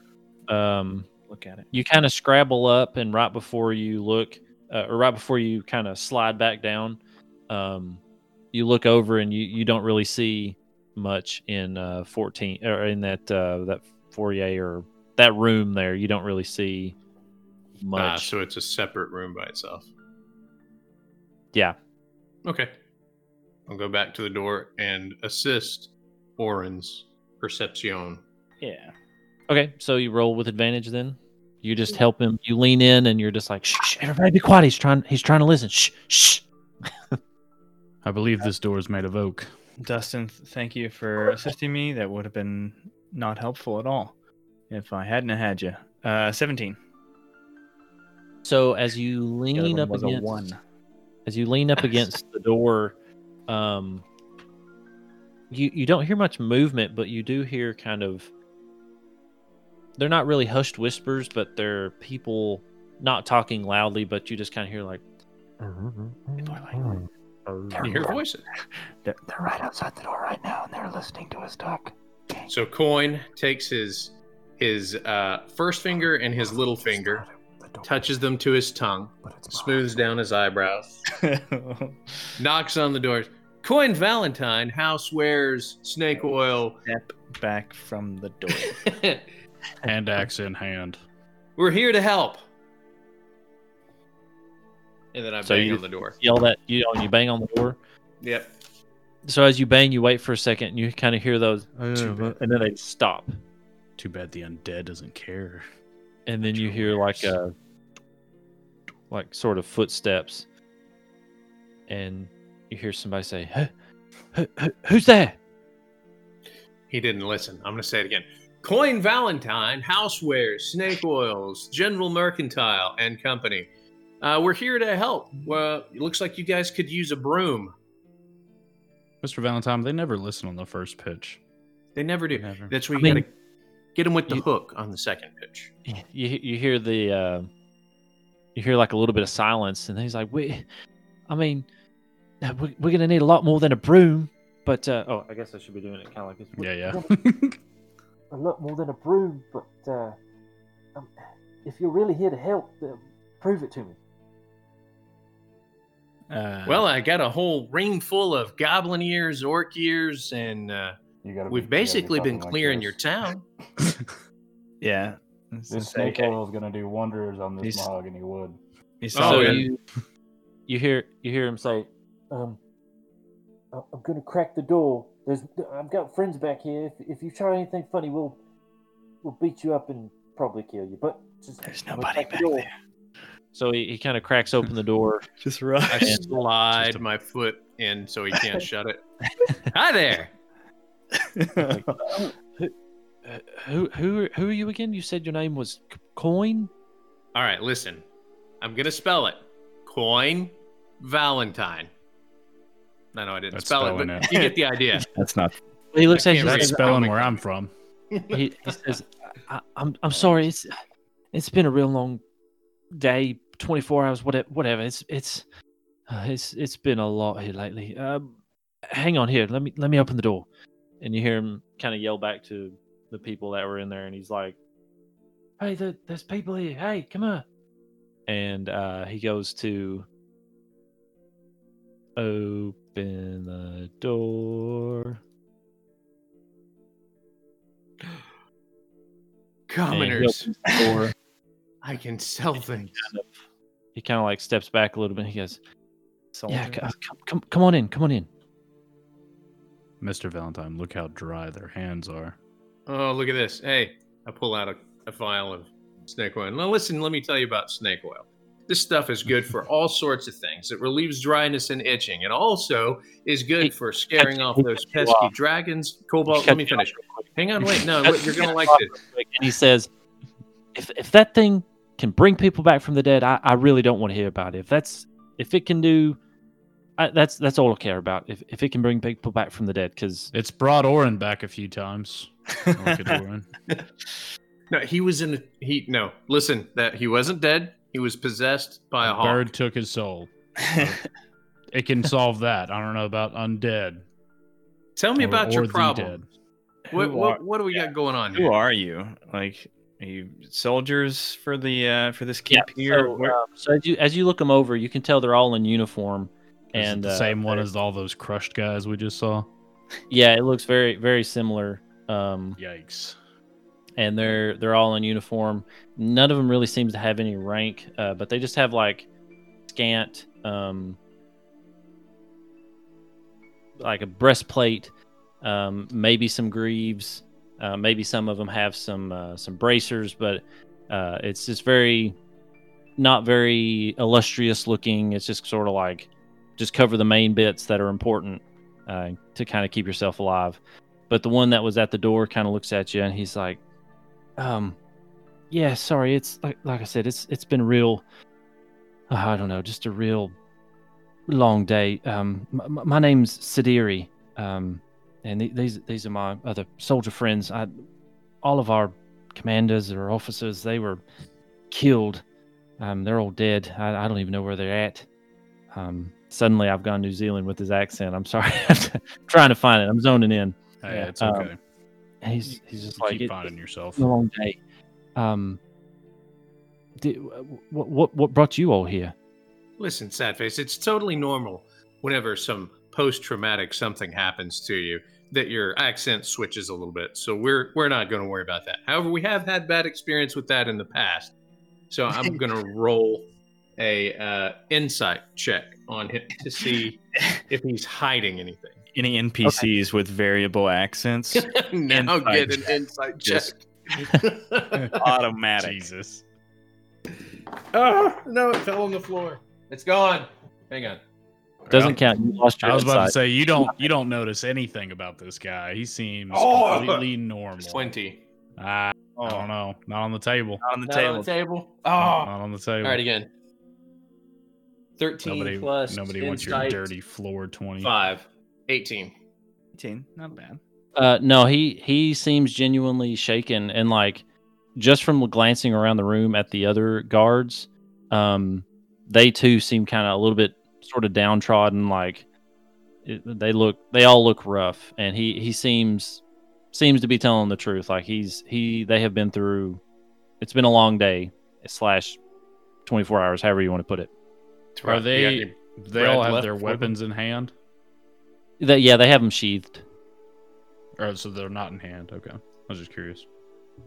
Speaker 1: Um,
Speaker 2: Look at it.
Speaker 1: you kind of scrabble up, and right before you look, uh, or right before you kind of slide back down, um, you look over and you you don't really see much in uh, 14 or in that uh, that foyer or that room there. You don't really see much.
Speaker 3: Ah, so it's a separate room by itself.
Speaker 1: yeah.
Speaker 3: Okay. I'll go back to the door and assist Oren's perception.
Speaker 2: Yeah.
Speaker 1: Okay, so you roll with advantage then. You just help him. You lean in and you're just like, shh, shh, everybody be quiet. He's trying. He's trying to listen. Shh, shh.
Speaker 4: I believe this door is made of oak.
Speaker 2: Dustin, thank you for assisting me. That would have been not helpful at all if I hadn't had you. Uh, 17.
Speaker 1: So as you lean
Speaker 2: one
Speaker 1: up against,
Speaker 2: one.
Speaker 1: as you lean up against the door, um, you you don't hear much movement, but you do hear kind of. They're not really hushed whispers, but they're people not talking loudly, but you just kind of hear like.
Speaker 2: People are like,
Speaker 3: You hear voices.
Speaker 5: They're right outside the door right now, and they're listening to us talk.
Speaker 3: So Coin takes his his uh, first finger and his little finger, touches them to his tongue, smooths down his eyebrows, knocks on the door. Coin Valentine, house wears snake oil.
Speaker 2: Step back from the door.
Speaker 4: Hand axe in hand.
Speaker 3: We're here to help. And then I
Speaker 1: So
Speaker 3: bang
Speaker 1: you-
Speaker 3: on the door.
Speaker 1: Yell that you know, you bang on the door.
Speaker 3: Yep.
Speaker 1: So as you bang, you wait for a second, and you kind of hear those, oh,
Speaker 4: Too bad.
Speaker 1: and then they stop.
Speaker 4: Too bad the undead doesn't care.
Speaker 1: and then you hear like a uh, like sort of footsteps and you hear somebody say "Huh? Who- who- who's there
Speaker 3: He didn't listen. I'm going to say it again. Coin Valentine, housewares, snake oils, General Mercantile, and Company. Uh, we're here to help. Well, it looks like you guys could use a broom.
Speaker 4: Mr. Valentine, they never listen on the first pitch.
Speaker 3: They never do.
Speaker 4: Never.
Speaker 3: That's where
Speaker 1: I
Speaker 3: you
Speaker 1: mean,
Speaker 3: got to get them with the
Speaker 1: you-
Speaker 3: hook on the second pitch.
Speaker 1: you, you hear the uh you hear like a little bit of silence and he's like we i mean uh, we- we're gonna need a lot more than a broom but uh, oh, I guess I should be doing it kind of like this.
Speaker 4: Yeah, yeah.
Speaker 6: a lot more than a broom, but uh, um, if you're really here to help, uh, prove it to me.
Speaker 2: Uh,
Speaker 3: Well, I got a whole ring full of goblin ears, orc ears, and uh, we've
Speaker 7: be- you be
Speaker 3: basically been
Speaker 7: talking like
Speaker 3: clearing your town.
Speaker 2: yeah. This
Speaker 7: This snake
Speaker 2: okay.
Speaker 7: oil is gonna do wonders on this
Speaker 2: He's-
Speaker 7: mahogany wood.
Speaker 2: He's
Speaker 3: Oh,
Speaker 1: so
Speaker 2: solid.
Speaker 3: yeah.
Speaker 1: you you hear you hear him say,
Speaker 6: Um, I'm gonna crack the door. There's, I've got friends back here. If, if you try anything funny, we'll, we'll beat you up and probably kill you. But just,
Speaker 2: There's nobody
Speaker 6: crack the
Speaker 2: back
Speaker 6: door.
Speaker 2: there.
Speaker 1: so he, he kind of cracks open the door.
Speaker 2: Just
Speaker 3: I slide
Speaker 4: Just
Speaker 3: my foot in so he can't shut it. Hi there.
Speaker 1: Uh, who who who are you again? You said your name was C- Coin.
Speaker 3: All right, listen. I'm gonna spell it. Coin Valentine. No, no, I didn't
Speaker 4: That's
Speaker 3: spell it,
Speaker 4: spelling
Speaker 3: but
Speaker 4: it.
Speaker 3: you get the idea.
Speaker 2: That's not.
Speaker 1: He looks
Speaker 3: I
Speaker 1: at you. and
Speaker 4: That's
Speaker 1: says,
Speaker 4: spelling where. I'm from.
Speaker 1: he, he says, I, "I'm I'm sorry. It's it's been a real long day. Twenty four hours. Whatever. Whatever. It's it's uh, it's it's been a lot here lately. Um, hang on here. Let me let me open the door." And you hear him kind of yell back to the people that were in there, and he's like, "Hey, there, there's people here. Hey, come on!" And uh, he goes to open the door.
Speaker 3: Commoners,
Speaker 1: opens door.
Speaker 3: I can sell things.
Speaker 1: he kind of like steps back a little bit. He goes, "Yeah, c- uh, come, come, come on in, come on in."
Speaker 4: Mr. Valentine, look how dry their hands are.
Speaker 3: Oh, look at this. Hey, I pull out a, a vial of snake oil. Now, listen, let me tell you about snake oil. This stuff is good for all sorts of things. It relieves dryness and itching. It also is good for scaring off those pesky
Speaker 1: off.
Speaker 3: dragons. Cobalt, let me finish. Hang on, wait. No, wait, you're going to like
Speaker 1: you
Speaker 3: this.
Speaker 1: And he says, "If if that thing can bring people back from the dead, I, I really don't want to hear about it. If that's if it can do, I, that's that's all I care about. If if it can bring people back from the dead, because
Speaker 4: It's brought Orin back a few times. Look at Orin.
Speaker 3: No, he was in. A, he no. Listen, that he wasn't dead. He was possessed by a
Speaker 4: A
Speaker 3: hawk.
Speaker 4: bird took his soul. It can solve that. I don't know about undead.
Speaker 3: Tell me
Speaker 4: or-
Speaker 3: about
Speaker 4: or
Speaker 3: your problem.
Speaker 4: dead.
Speaker 3: What, what
Speaker 2: are-
Speaker 3: what do we got going on Here?
Speaker 2: Who
Speaker 3: here?
Speaker 2: are you? Like, are you soldiers for the uh for this
Speaker 1: yeah.
Speaker 2: here?
Speaker 1: So,
Speaker 2: Where-
Speaker 1: um, so as you as you look them over, you can tell they're all in uniform,
Speaker 4: Is
Speaker 1: and
Speaker 4: the
Speaker 1: uh,
Speaker 4: same one as all those crushed guys we just saw.
Speaker 1: yeah, it looks very very similar. Um,
Speaker 4: Yikes.
Speaker 1: And they're they're all in uniform. None of them really seems to have any rank, uh, but they just have like scant, um, like a breastplate, um, maybe some greaves, uh, maybe some of them have some uh, some bracers, but uh, it's just very not very illustrious looking. It's just sort of like just cover the main bits that are important uh, to kind of keep yourself alive. But the one that was at the door kind of looks at you and he's like, um, yeah, sorry. It's like like I said, it's it's been real. uh, I don't know, just a real long day. Um, m- m- my name's Sidiri. Um, and th- these these are my other soldier friends. I, all of our commanders or officers, they were killed. Um, they're all dead. I, I don't even know where they're at. Um, suddenly, I've gone New Zealand with his accent. I'm sorry. I'm trying to find it. I'm zoning in.
Speaker 4: Hey,
Speaker 1: Yeah,
Speaker 4: it's
Speaker 1: um,
Speaker 4: okay.
Speaker 1: And he's he's just
Speaker 4: You
Speaker 1: like
Speaker 4: keep finding yourself.
Speaker 1: it's a long day. Um, did, what what what brought you all here?
Speaker 3: Listen, sad face, it's totally normal whenever some post-traumatic something happens to you that your accent switches a little bit. So we're we're not going to worry about that. However, we have had bad experience with that in the past. So I'm going to roll a uh, insight check on him to see if he's hiding anything.
Speaker 2: Any NPCs with variable accents?
Speaker 3: now
Speaker 2: Insight
Speaker 3: get an
Speaker 2: check.
Speaker 3: insight check.
Speaker 2: Just- Automatic.
Speaker 4: Jesus.
Speaker 3: oh no! It fell on the floor. It's gone. Hang on.
Speaker 1: Doesn't count. You lost your
Speaker 4: I was about to say you don't you don't notice anything about this guy. He seems
Speaker 3: Oh!
Speaker 4: completely normal.
Speaker 3: Twenty.
Speaker 4: Ah, I don't know. Not on the table.
Speaker 2: Not On the
Speaker 3: Not
Speaker 2: table.
Speaker 3: on the table. Oh.
Speaker 4: Not on the table.
Speaker 3: All right, again. 13
Speaker 4: Nobody
Speaker 3: plus
Speaker 4: nobody wants your dirty floor twenty.
Speaker 3: 5. 18.
Speaker 2: 18. Not bad.
Speaker 1: Uh, no, he he seems genuinely shaken and like just from glancing around the room at the other guards, um, they too seem kind of a little bit sort of downtrodden. Like it, they look they all look rough, and he he seems seems to be telling the truth. Like he's he they have been through. It's been a long day slash twenty four hours, however you want to put it.
Speaker 3: That's
Speaker 4: Are
Speaker 3: right. You got
Speaker 4: they? They all have their weapons in hand.
Speaker 1: They, yeah, they have them sheathed.
Speaker 4: Or so they're not in hand. Okay, I was just curious.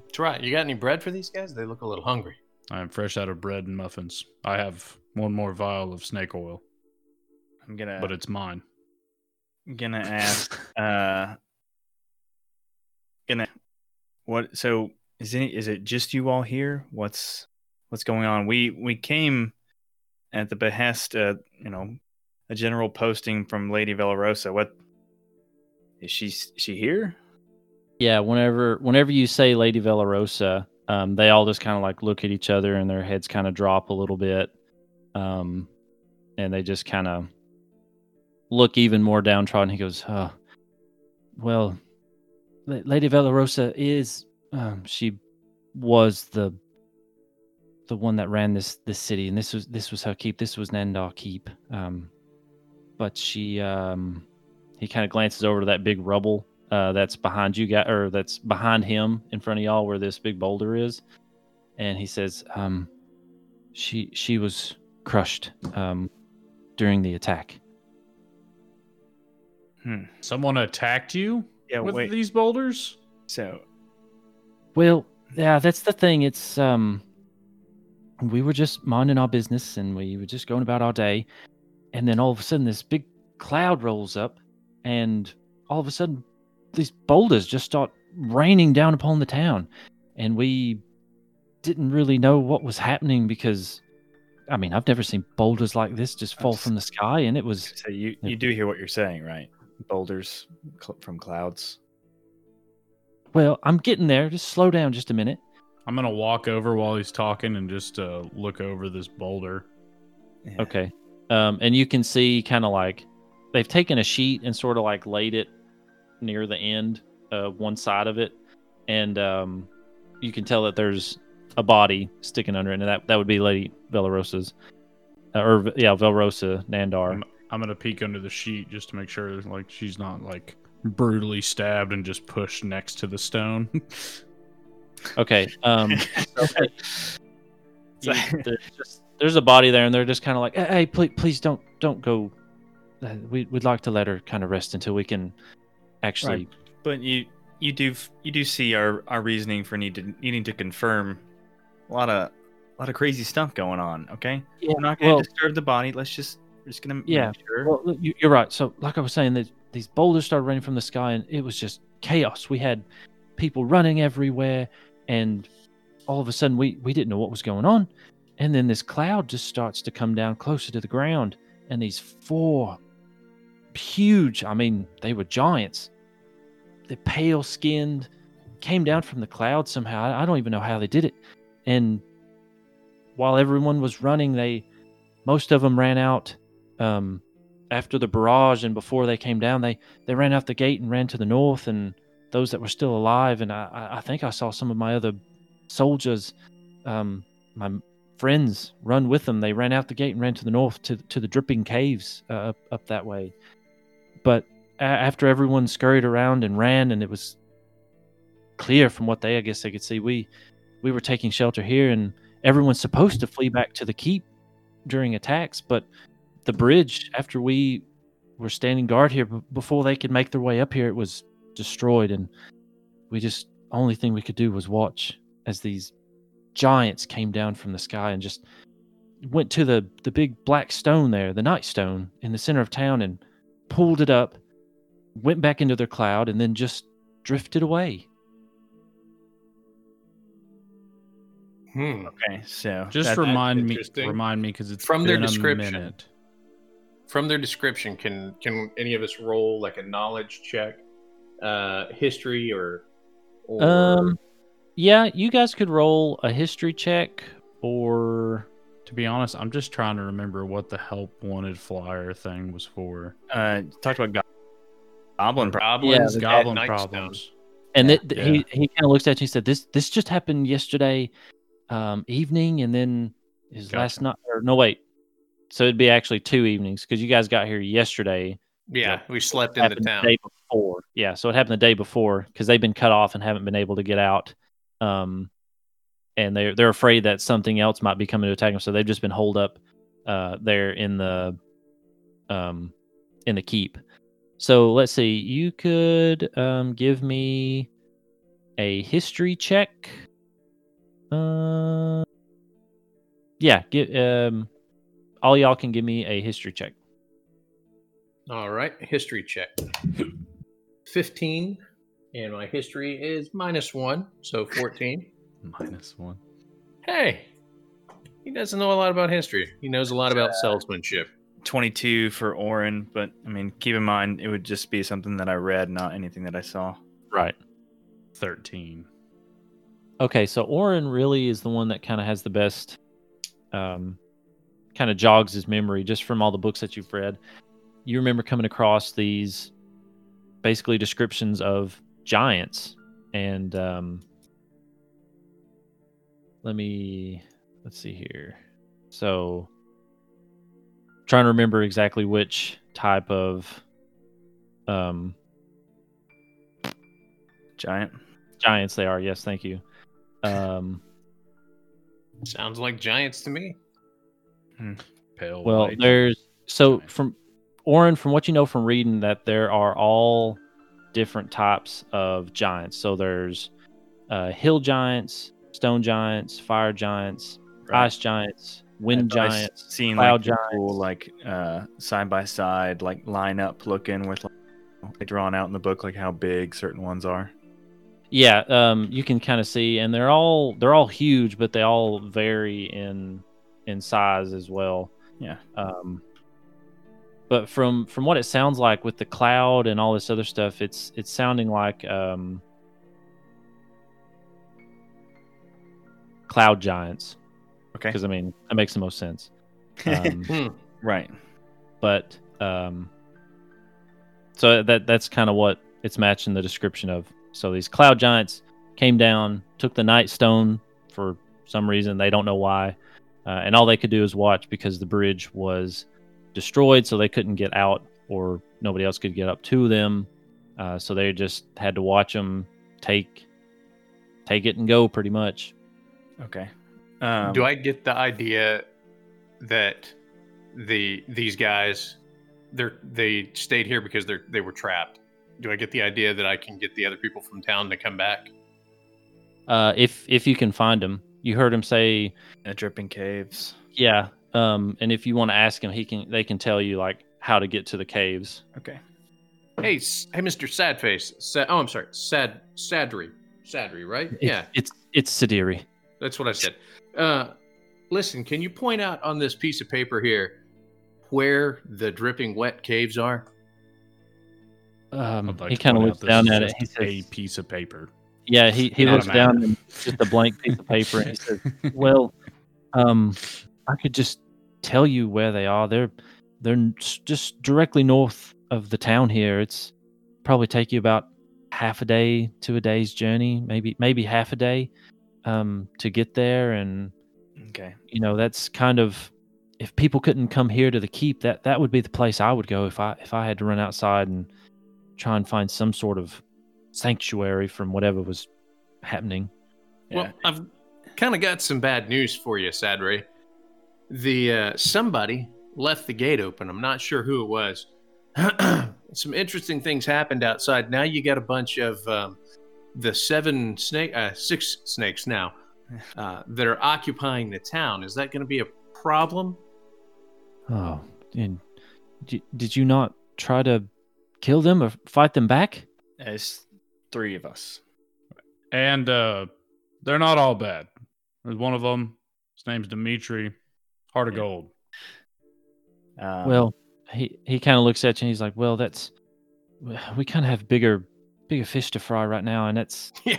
Speaker 3: That's right. You got any bread for these guys? They look a little hungry.
Speaker 4: I am fresh out of bread and muffins. I have one more vial of snake oil,
Speaker 2: I'm gonna
Speaker 4: but it's mine.
Speaker 2: I'm gonna ask uh gonna what so is it is it just you all here what's what's going on we we came at the behest uh you know a general posting from lady Velarosa. what is she she here
Speaker 1: Yeah, whenever whenever you say Lady Velarosa, um, they all just kind of like look at each other and their heads kind of drop a little bit, um, and they just kind of look even more downtrodden. He goes, "Oh, well, La- Lady Velarosa is um, she was the the one that ran this this city, and this was this was her keep. This was Nandar Keep. Um, but she um, he kind of glances over to that big rubble uh, that's behind you guys, or that's behind him in front of y'all, where this big boulder is, and he says, um, "She she was crushed um, during the attack."
Speaker 2: hmm
Speaker 4: Someone attacked you
Speaker 2: yeah
Speaker 4: with
Speaker 2: wait
Speaker 4: these boulders.
Speaker 2: so
Speaker 1: Well, yeah, that's the thing. It's um, we were just minding our business, and we were just going about our day, and then all of a sudden, this big cloud rolls up, and all of a sudden, these boulders just start raining down upon the town, and we didn't really know what was happening because, I mean, I've never seen boulders like this just fall from the sky, and it was
Speaker 2: so you you do hear what you're saying right boulders cl- from clouds
Speaker 1: well. I'm getting there. Just slow down just a minute.
Speaker 4: I'm gonna walk over while he's talking and just uh, look over this boulder.
Speaker 2: Yeah.
Speaker 1: Okay. Um, and you can see kind of like they've taken a sheet and sort of like laid it near the end, uh, one side of it, and um, you can tell that there's a body sticking under it, and that that would be Lady Velarosa's, uh, or yeah, Velrosa Nandar.
Speaker 4: I'm, I'm gonna peek under the sheet just to make sure like she's not like brutally stabbed and just pushed next to the stone.
Speaker 1: Okay. Um, so,
Speaker 2: So-
Speaker 1: you- there's, just, there's a body there, and they're just kind of like, "Hey, hey, please, please don't, don't go. Uh, we, we'd like to let her kind of rest until we can actually."
Speaker 2: But you you do you do see our our reasoning for need to needing to confirm a lot of a lot of crazy stuff going on. Okay,
Speaker 1: Yeah,
Speaker 2: we're not going to
Speaker 1: well-
Speaker 2: disturb the body. Let's just we're just going to
Speaker 1: Yeah,
Speaker 2: make sure.
Speaker 1: Well, you- you're right. So, like I was saying, that these boulders started raining from the sky, and it was just chaos. We had people running everywhere, and all of a sudden, we we didn't know what was going on. And then this cloud just starts to come down closer to the ground, and these four huge, I mean, they were giants. They're pale skinned, came down from the cloud somehow. I, I don't even know how they did it. And while everyone was running, they most of them ran out um, after the barrage and before they came down. They they ran out the gate and ran to the north, and those that were still alive. And I, I- think I saw some of my other soldiers, um, my friends, run with them. They ran out the gate and ran to the north to to the dripping caves uh, up up that way. But a- after everyone scurried around and ran, and it was clear from what they I guess they could see, we we were taking shelter here, and everyone's supposed to flee back to the keep during attacks, but the bridge after we were standing guard here b- before they could make their way up here it was destroyed and we just only thing we could do was watch as these giants came down from the sky and just went to the the big black stone there the night stone in the center of town and pulled it up went back into their cloud and then just drifted away
Speaker 3: Hmm.
Speaker 2: okay, so
Speaker 4: just
Speaker 2: that-
Speaker 4: remind me, remind me because it's
Speaker 3: From their
Speaker 4: been a
Speaker 3: description.
Speaker 4: minute.
Speaker 3: From their description, can can any of us roll like a knowledge check, uh, history or, or
Speaker 1: um yeah you guys could roll a history check or
Speaker 4: To be honest, I'm just trying to remember what the help wanted flyer thing was for.
Speaker 2: uh, talked about go- goblin. problems,
Speaker 3: goblins,
Speaker 1: the
Speaker 3: at
Speaker 4: Goblin problems.
Speaker 1: and
Speaker 2: Yeah,
Speaker 1: it, th-
Speaker 4: yeah.
Speaker 1: he he kind of looks at you and said, "This this just happened yesterday um, evening, and then his
Speaker 4: Gotcha.
Speaker 1: last night. Or no, wait. So it'd be actually two evenings because you guys got here yesterday,
Speaker 3: Yeah, we slept in the town.
Speaker 1: day before. Yeah, so it happened the day before because they've been cut off and haven't been able to get out. Um, and they're they're afraid that something else might be coming to attack them, so they've just been holed up uh, there in the um in the keep. So let's see. You could um, give me a history check. Uh, yeah, get um, all y'all can give me a history check.
Speaker 3: All right, history check. 15, and my history is minus one, so 14.
Speaker 4: Minus one.
Speaker 3: hey, he doesn't know a lot about history. He knows a lot about salesmanship.
Speaker 2: 22 for Oren, but I mean, keep in mind it would just be something that I read, not anything that I saw.
Speaker 1: Right.
Speaker 4: Thirteen.
Speaker 1: Okay, so Oren really is the one that kind of has the best, um, kind of jogs his memory just from all the books that you've read. You remember coming across these basically descriptions of giants, and um, let me let's see here. So, trying to remember exactly which type of um,
Speaker 2: Giant.
Speaker 1: giants they are. Yes, thank you. Um,
Speaker 3: Sounds like giants to me.
Speaker 4: Pale.
Speaker 1: Well,
Speaker 4: white.
Speaker 1: there's so
Speaker 4: Giant.
Speaker 1: from Oren, from what you know from reading, that there are all different types of giants. So there's uh, hill giants, stone giants, fire giants,
Speaker 2: Right.
Speaker 1: ice giants, wind
Speaker 2: I've
Speaker 1: giants.
Speaker 2: Seen
Speaker 1: cloud
Speaker 2: like the cool, like uh, side by side, like line up looking with like drawn out in the book, like how big certain ones are.
Speaker 1: Yeah, um, you can kind of see, and they're all they're all huge, but they all vary in in size as well.
Speaker 2: Yeah.
Speaker 1: Um, but from from what it sounds like with the cloud and all this other stuff, it's it's sounding like um, cloud giants.
Speaker 2: Okay.
Speaker 1: Because I mean that makes the most sense. Um,
Speaker 3: Hmm.
Speaker 2: Right.
Speaker 1: but um, so that that's kind of what it's matching the description of. So these cloud giants came down, took the night stone for some reason they don't know why, uh, and all they could do is watch because the bridge was destroyed, so they couldn't get out, or nobody else could get up to them. Uh, so they just had to watch them take take it and go, pretty much.
Speaker 2: Okay. Um,
Speaker 3: Do I get the idea that the these guys they're they stayed here because they're they were trapped? Do I get the idea that I can get the other people from town to come back?
Speaker 1: Uh, if if you can find them, you heard him say
Speaker 2: dripping caves?
Speaker 1: Yeah. Um, and if you want to ask him, he can. They can tell you like how to get to the caves.
Speaker 2: Okay.
Speaker 3: Hey, s- hey, Mister Sadface. Sa- oh, I'm sorry, Sad Sadri, Sadri, right?
Speaker 1: It's,
Speaker 3: yeah,
Speaker 1: It's it's Sidiri.
Speaker 3: that's what I said. Uh, listen, can you point out on this piece of paper here where the dripping wet caves are?
Speaker 1: Um,
Speaker 4: like
Speaker 1: he kind of
Speaker 4: point
Speaker 1: looks down
Speaker 4: is
Speaker 1: at it.
Speaker 4: just
Speaker 1: He
Speaker 4: a piece of paper.
Speaker 1: "Yeah." He he
Speaker 4: not
Speaker 1: looks down and just a blank piece of paper, and he says, "Well, um, I could just tell you where they are. They're they're just directly north of the town here. It's probably take you about half a day to a day's journey, maybe maybe half a day, um, to get there. And
Speaker 2: Okay.
Speaker 1: you know that's kind of if people couldn't come here to the keep, that that would be the place I would go if I if I had to run outside and try and find some sort of sanctuary from whatever was happening.
Speaker 2: Yeah.
Speaker 3: Well, I've kind of got some bad news for you, Sadri. The uh, somebody left the gate open. I'm not sure who it was. some interesting things happened outside. Now you got a bunch of um, the seven snake, uh, six snakes now uh, that are occupying the town. Is that going to be a problem?
Speaker 1: Oh, and d- did you not try to kill them or fight them back?
Speaker 2: There's three of us.
Speaker 4: And uh, they're not all bad. There's one of them. His name's Dimitri. Heart of
Speaker 2: Yeah.
Speaker 4: gold.
Speaker 2: Um,
Speaker 1: well, he he kind of looks at you and he's like, "Well, that's we kind of have bigger bigger fish to fry right now, and that's
Speaker 3: Yeah.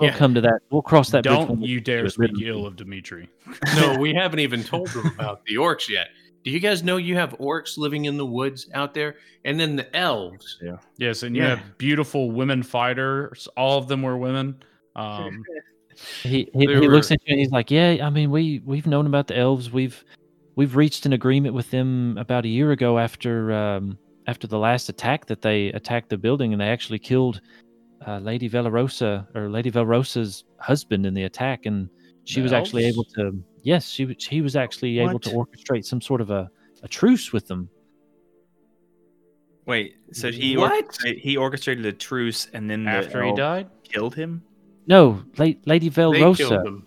Speaker 1: we'll
Speaker 3: Yeah.
Speaker 1: come to that. We'll cross that bridge.
Speaker 4: Don't
Speaker 1: when we
Speaker 4: you dare
Speaker 1: get
Speaker 4: speak ill of Dimitri.
Speaker 3: No, we haven't even told them about the orcs yet. Do you guys know you have orcs living in the woods out there? And then the elves. Yeah.
Speaker 4: Yes, and you
Speaker 3: Yeah.
Speaker 4: have beautiful women fighters. All of them were women. Um,
Speaker 1: He he,
Speaker 3: They
Speaker 1: he looks at you and he's like, "Yeah, I mean, we we've known about the elves. We've we've reached an agreement with them about a year ago after um after the last attack that they attacked the building and they actually killed uh, Lady Velarosa or Lady Velarosa's husband in the attack, and she
Speaker 4: The
Speaker 1: was actually able to. Yes, she was. He was actually able to orchestrate some sort of a, a truce with them.
Speaker 2: Wait, so he
Speaker 3: What?
Speaker 2: orchestrated, he orchestrated a truce and then the
Speaker 4: After he died?
Speaker 2: killed him.
Speaker 1: No, La- Lady
Speaker 3: They killed
Speaker 1: Velrosa.
Speaker 3: them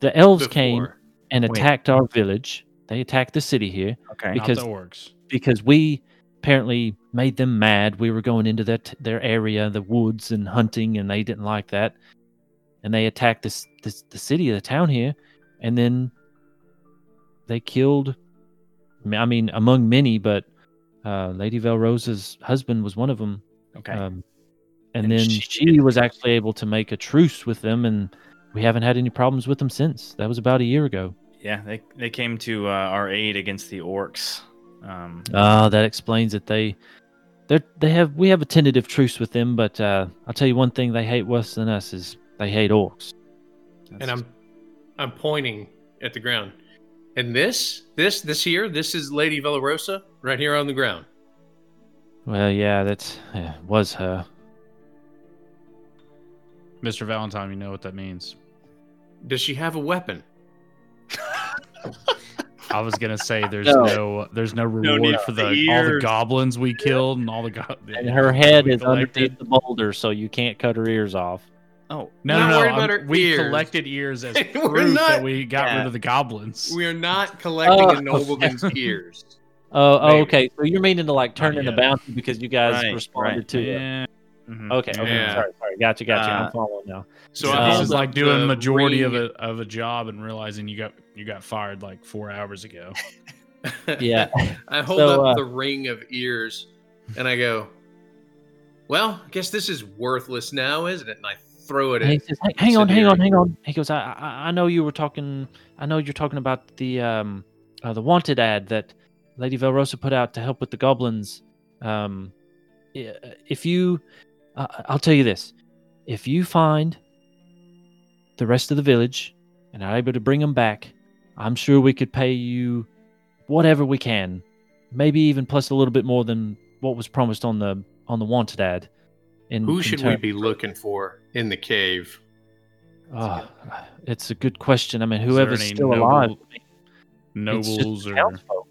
Speaker 1: The elves came
Speaker 3: before.
Speaker 1: and
Speaker 2: Wait.
Speaker 1: attacked our village. They attacked the city here
Speaker 2: Okay.
Speaker 1: Because-
Speaker 4: Not the orcs.
Speaker 1: because we apparently made them mad. We were going into their t- their area, the woods, and hunting, and they didn't like that. And they attacked this, this the city, the town here, and then they killed. I mean, among many, but uh, Lady Velrosa's husband was one of them.
Speaker 2: Okay.
Speaker 1: Um, and,
Speaker 2: And
Speaker 1: then
Speaker 2: she
Speaker 1: she, was actually able to make a truce with them, and we haven't had any problems with them since. That was about a year ago.
Speaker 2: yeah, they they came to uh, our aid against the orcs. Um,
Speaker 1: Ah, that explains that They, they, they have we have a tentative truce with them, but uh, I'll tell you one thing: they hate worse than us is they hate orcs.
Speaker 3: and I'm I'm pointing at the ground. And this, this, this here, this is Lady Velarosa right here on the ground.
Speaker 1: Well, yeah, that yeah, was her.
Speaker 4: Mr. Valentine, you know what that means.
Speaker 3: Does she have a weapon?
Speaker 4: I was gonna say there's
Speaker 1: No.
Speaker 4: no, there's no reward
Speaker 2: need
Speaker 4: for
Speaker 2: the
Speaker 4: the all the goblins we killed and all the go-
Speaker 1: And her head is
Speaker 4: collected.
Speaker 1: underneath the boulder, so you can't cut her ears off.
Speaker 2: oh
Speaker 4: No,
Speaker 3: Not
Speaker 4: no, no.
Speaker 3: about
Speaker 4: I'm-
Speaker 3: her
Speaker 4: we
Speaker 3: ears.
Speaker 4: collected ears as
Speaker 3: We're
Speaker 4: proof
Speaker 3: not-
Speaker 4: that we got
Speaker 2: Yeah.
Speaker 4: rid of the goblins.
Speaker 3: We are not collecting
Speaker 1: Oh.
Speaker 3: a nobleman's ears.
Speaker 1: Oh, oh, okay. So you're meaning to like turn
Speaker 4: Not
Speaker 1: in a bounty because you guys
Speaker 2: Right,
Speaker 1: responded
Speaker 2: right.
Speaker 1: to it.
Speaker 4: Yeah.
Speaker 2: mhm.
Speaker 1: Okay, okay.
Speaker 3: Yeah.
Speaker 1: Sorry, sorry. Gotcha, gotcha.
Speaker 2: Uh,
Speaker 1: I'm following now.
Speaker 3: So
Speaker 1: Yeah.
Speaker 3: I
Speaker 4: this is like
Speaker 3: up
Speaker 4: doing
Speaker 3: the
Speaker 4: majority of a of a job and realizing you got you got fired like four hours ago.
Speaker 1: Yeah.
Speaker 3: I hold
Speaker 1: So,
Speaker 3: up
Speaker 1: uh,
Speaker 3: the ring of ears and I go, Well, I guess this is worthless now, isn't it? And I throw it
Speaker 1: And he says, "Hang- "Hang on, hang on, hang on." He goes, I, "I, I know you were talking. I know you're talking about the um, uh, the wanted ad that Lady Velrosa put out to help with the goblins. Um, if you, uh, I'll tell you this: if you find the rest of the village and are able to bring them back, I'm sure we could pay you whatever we can, maybe even plus a little bit more than what was promised on the on the wanted ad." In,
Speaker 3: Who
Speaker 1: in
Speaker 3: should we be looking for in the cave?
Speaker 1: Oh, it's a good question. I mean, whoever's still
Speaker 4: noble-
Speaker 1: alive, it's just
Speaker 4: Nobles or
Speaker 1: townsfolk.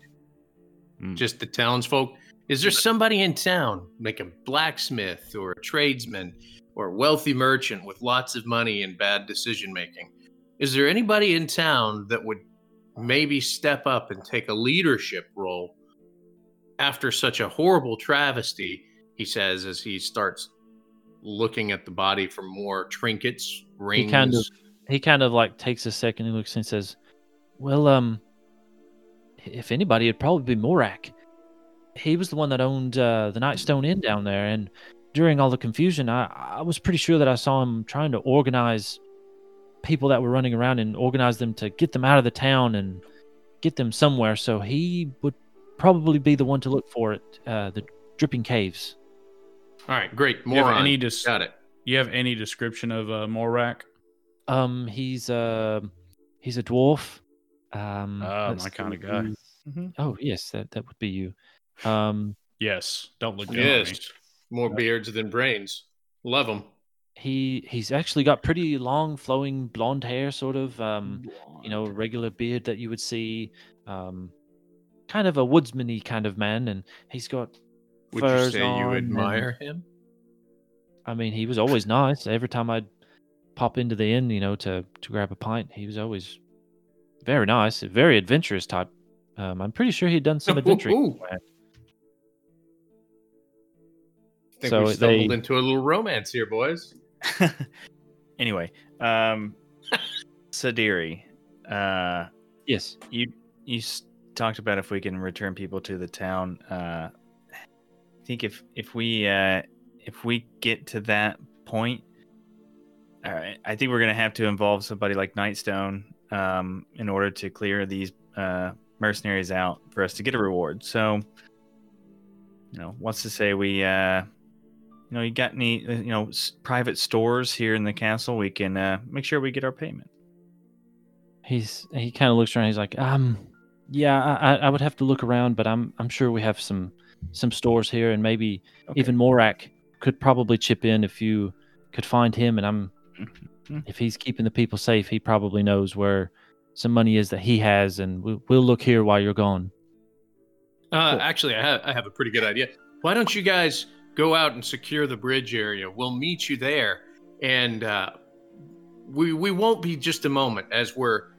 Speaker 4: Mm.
Speaker 3: Just the townsfolk? Is there somebody in town, like a blacksmith or a tradesman or a wealthy merchant with lots of money and bad decision making? Is there anybody in town that would maybe step up and take a leadership role after such a horrible travesty? He says as he starts looking at the body for more trinkets, rings.
Speaker 1: kind of- he kind of like takes a second and looks and says, "Well, um, if anybody, it'd probably be Morak. He was the one that owned uh, the Nightstone Inn down there, and during all the confusion, I I was pretty sure that I saw him trying to organize people that were running around and organize them to get them out of the town and get them somewhere. So he would probably be the one to look for it, uh, the Dripping Caves.
Speaker 3: All right, great.
Speaker 4: you
Speaker 3: More
Speaker 4: have
Speaker 3: on.
Speaker 4: any dis-
Speaker 3: Got it.
Speaker 4: you have any description of uh, Morak?
Speaker 1: Um, he's uh, he's a dwarf. Um, let's
Speaker 4: my kinda guy.
Speaker 1: he's-
Speaker 2: Mhm.
Speaker 1: Oh yes, that that would be you. Um,
Speaker 4: Yes. Don't look down at me.
Speaker 3: Yes. More beards than brains. Love them.
Speaker 1: he he's actually got pretty long, flowing blonde hair, sort of. Um, you know, regular beard that you would see. Um, kind of a woodsman-y kind of man, and he's got
Speaker 3: Would you
Speaker 1: furs
Speaker 3: say you
Speaker 1: on and-
Speaker 3: admire him?
Speaker 1: I mean, he was always nice. Every time I'd pop into the inn, you know, to to grab a pint, he was always very nice, very adventurous type. Um, I'm pretty sure he'd done some adventuring.
Speaker 3: Ooh.
Speaker 1: beforehand.
Speaker 3: Think
Speaker 1: So
Speaker 3: we stumbled
Speaker 1: they-
Speaker 3: into a little romance here, boys.
Speaker 2: anyway, um, Sadiri, uh,
Speaker 1: Yes.
Speaker 2: you you talked about if we can return people to the town. Uh, I think if if we uh, if we get to that point, all right, I think we're gonna have to involve somebody like Nightstone um, in order to clear these uh, mercenaries out for us to get a reward. So, you know, what's to say we, uh, you know, you got any, uh, you know, s- private stores here in the castle? We can uh, make sure we get our payment.
Speaker 1: He's he kind of looks around. He's like, um, yeah, I, I I would have to look around, but I'm I'm sure we have some some stores here, and maybe
Speaker 2: Okay.
Speaker 1: even Morak could probably chip in if you could find him. And I'm
Speaker 2: Mhm.
Speaker 1: if he's keeping the people safe, he probably knows where some money is that he has, and we'll, we'll look here while you're gone.
Speaker 3: Uh,
Speaker 1: Cool.
Speaker 3: Actually, I have, I have a pretty good idea. Why don't you guys go out and secure the bridge area? We'll meet you there, and uh, we we won't be just a moment as we're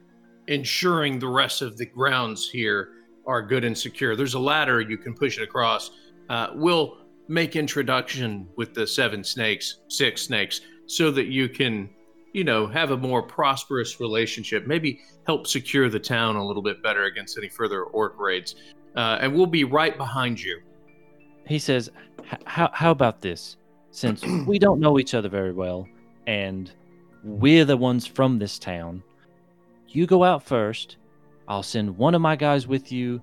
Speaker 3: ensuring the rest of the grounds here are good and secure. There's a ladder you can push it across. Uh, we'll make introduction with the seven snakes, six snakes, so that you can, you know, have a more prosperous relationship. Maybe help secure the town a little bit better against any further orc raids uh, and we'll be right behind you.
Speaker 1: He says, "How how about this? Since we don't know each other very well, and we're the ones from this town, you go out first. I'll send one of my guys with you,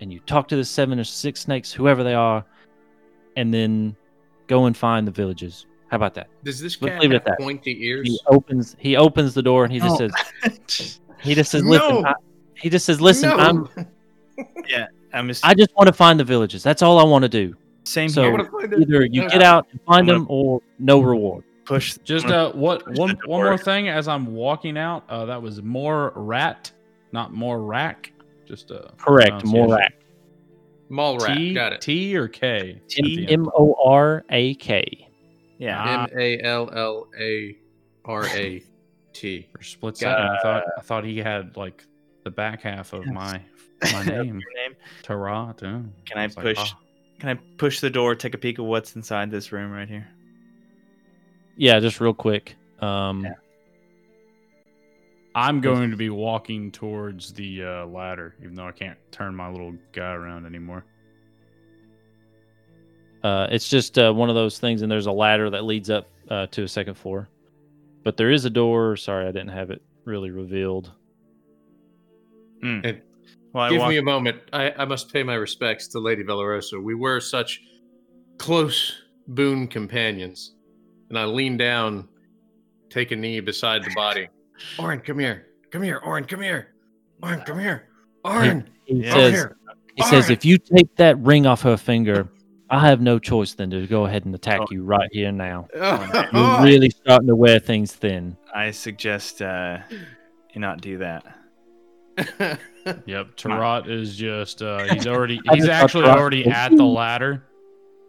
Speaker 1: and you talk to the seven or six snakes, whoever they are, and then go and find the villages. How about that?"
Speaker 3: Does this
Speaker 1: Let's
Speaker 3: cat
Speaker 1: leave it
Speaker 3: have
Speaker 1: at that.
Speaker 3: pointy
Speaker 1: He opens he opens the door and he just
Speaker 2: No.
Speaker 1: says he just says, "Listen."
Speaker 3: No.
Speaker 1: I, he just says, "Listen,
Speaker 3: No.
Speaker 1: I'm
Speaker 2: I'm just
Speaker 1: I just want to find the villages. That's all I want to do.
Speaker 2: same
Speaker 1: so-
Speaker 2: here.
Speaker 3: wanna find it.
Speaker 1: Either you get out and find them, or no reward."
Speaker 2: Push.
Speaker 4: Just
Speaker 2: I'm
Speaker 4: uh, what
Speaker 2: push
Speaker 4: one one more thing as I'm walking out. Uh, that was more rat, not more rack. Just uh,
Speaker 1: Correct,
Speaker 4: pronunciation.
Speaker 1: Morak.
Speaker 3: Mall rat.
Speaker 4: T
Speaker 3: Got it.
Speaker 4: T or K. at
Speaker 1: T
Speaker 4: the end?
Speaker 1: M O R A K.
Speaker 2: Yeah.
Speaker 4: Ah.
Speaker 3: M A L L A R A T.
Speaker 4: For split second, I thought I thought he had like the back half of
Speaker 2: Yes.
Speaker 4: my my name,
Speaker 2: Your name.
Speaker 4: Tarat. oh.
Speaker 2: Can I
Speaker 4: was like,
Speaker 2: push?
Speaker 4: ah.
Speaker 2: Can I push the door? Take a peek of what's inside this room right here.
Speaker 1: Yeah, just real quick. Um,
Speaker 2: Yeah.
Speaker 4: I'm going to be walking towards the uh, ladder, even though I can't turn my little guy around anymore.
Speaker 1: uh, it's just uh, one of those things, and there's a ladder that leads up uh, to a second floor. But there is a door. Sorry, I didn't have it really revealed.
Speaker 3: And
Speaker 2: Well, I
Speaker 3: Give
Speaker 2: walk,
Speaker 3: me a moment. I, I must pay my respects to Lady Valerosa. We were such close boon companions. And I lean down, take a knee beside the body. Orin, come here. Come here, Orin, come here. Orin, come here. Orin,
Speaker 1: He
Speaker 2: Yeah.
Speaker 3: over
Speaker 1: says,
Speaker 3: here.
Speaker 1: "He says, if you take that ring off her finger, I have no choice than to go ahead and attack
Speaker 2: Oh.
Speaker 1: you right here now.
Speaker 3: Oh,
Speaker 1: You're really starting to wear things thin."
Speaker 2: I suggest uh, you not do that.
Speaker 4: Yep, Tarat is just uh, he's already he's actually already at the ladder.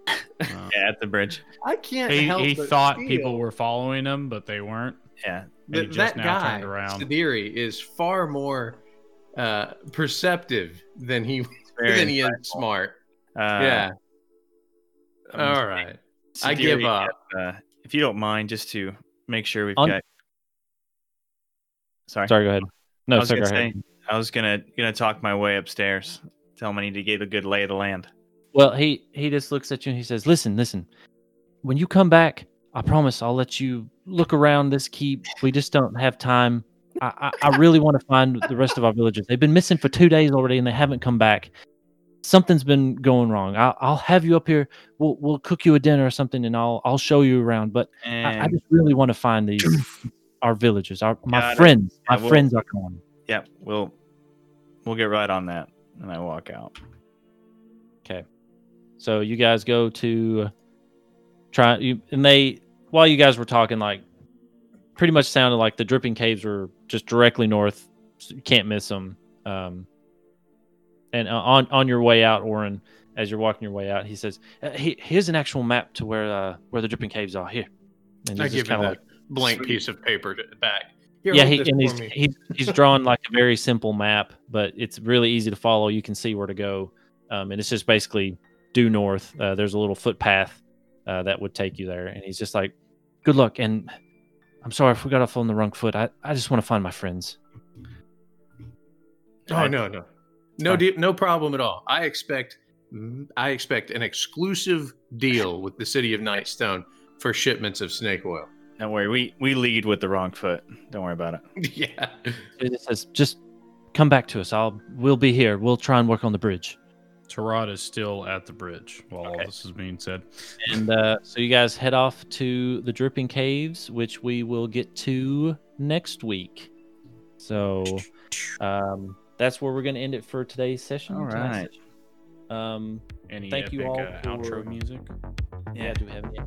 Speaker 4: Uh,
Speaker 2: Yeah, at the bridge.
Speaker 3: I can't
Speaker 4: he
Speaker 3: help
Speaker 4: he
Speaker 3: but
Speaker 4: thought
Speaker 3: feel
Speaker 4: people were following him, but they weren't.
Speaker 2: Yeah.
Speaker 4: And he
Speaker 3: that,
Speaker 4: just
Speaker 3: that
Speaker 4: now
Speaker 3: guy,
Speaker 4: turned around.
Speaker 3: Sadiri, is far more uh, perceptive than he
Speaker 2: Very
Speaker 3: than he is smart.
Speaker 2: Uh,
Speaker 3: yeah.
Speaker 2: um,
Speaker 3: All right. I give up.
Speaker 2: If, uh, if you don't mind, just to make sure we've
Speaker 1: On-
Speaker 2: got. Sorry.
Speaker 1: Sorry, go ahead. No,
Speaker 2: I
Speaker 1: sorry, go ahead.
Speaker 2: say, I was gonna gonna talk my way upstairs. Tell him I need to get a good lay of the land.
Speaker 1: Well, he he just looks at you and he says, "Listen, listen. When you come back, I promise I'll let you look around this keep. We just don't have time. I I, I really want to find the rest of our villagers. They've been missing for two days already, and they haven't come back. Something's been going wrong. I'll I'll have you up here. We'll we'll cook you a dinner or something, and I'll I'll show you around. But I, I just really want to find these our villagers. Our my
Speaker 2: Got it.
Speaker 1: friends. My
Speaker 2: Yeah,
Speaker 1: friends are gone.
Speaker 2: Yeah, we'll we'll get right on that. And I walk out. Okay.
Speaker 1: So you guys go to try you and they while you guys were talking like pretty much sounded like the dripping caves were just directly north. So you can't miss them. Um, and uh, on on your way out, Oren, as you're walking your way out, he says, uh, he, "Here's an actual map to where uh, where the dripping caves are. Here." And
Speaker 3: I give him
Speaker 1: kinda
Speaker 3: that blank
Speaker 2: Sweet.
Speaker 3: piece of paper to, back. Here,
Speaker 1: yeah, he, and he's, he's he's drawn like a very simple map, but it's really easy to follow. You can see where to go, um, and it's just basically due north. Uh, there's a little footpath uh, that would take you there, and he's just like, "Good luck." And I'm sorry if we got off on the wrong foot. I, I just want to find my friends.
Speaker 3: Oh no, no, no,
Speaker 1: fine.
Speaker 3: de- no problem at all. I expect, I expect an exclusive deal with the city of Nightstone for shipments of snake oil.
Speaker 2: Don't worry, we we lead with the wrong foot. Don't worry about it.
Speaker 3: yeah,
Speaker 1: It just says, "Just come back to us. I'll we'll be here. We'll try and work on the bridge."
Speaker 4: Tarat is still at the bridge while all this is being said.
Speaker 1: And uh, so you guys head off to the Dripping Caves, which we will get to next week. So um, that's where we're going to end it for today's session.
Speaker 2: All
Speaker 1: tonight's
Speaker 2: right.
Speaker 1: session. Um,
Speaker 4: Any
Speaker 1: Thank
Speaker 4: epic
Speaker 1: you all
Speaker 4: uh, outro
Speaker 1: for-
Speaker 4: music?
Speaker 1: yeah. do we have any?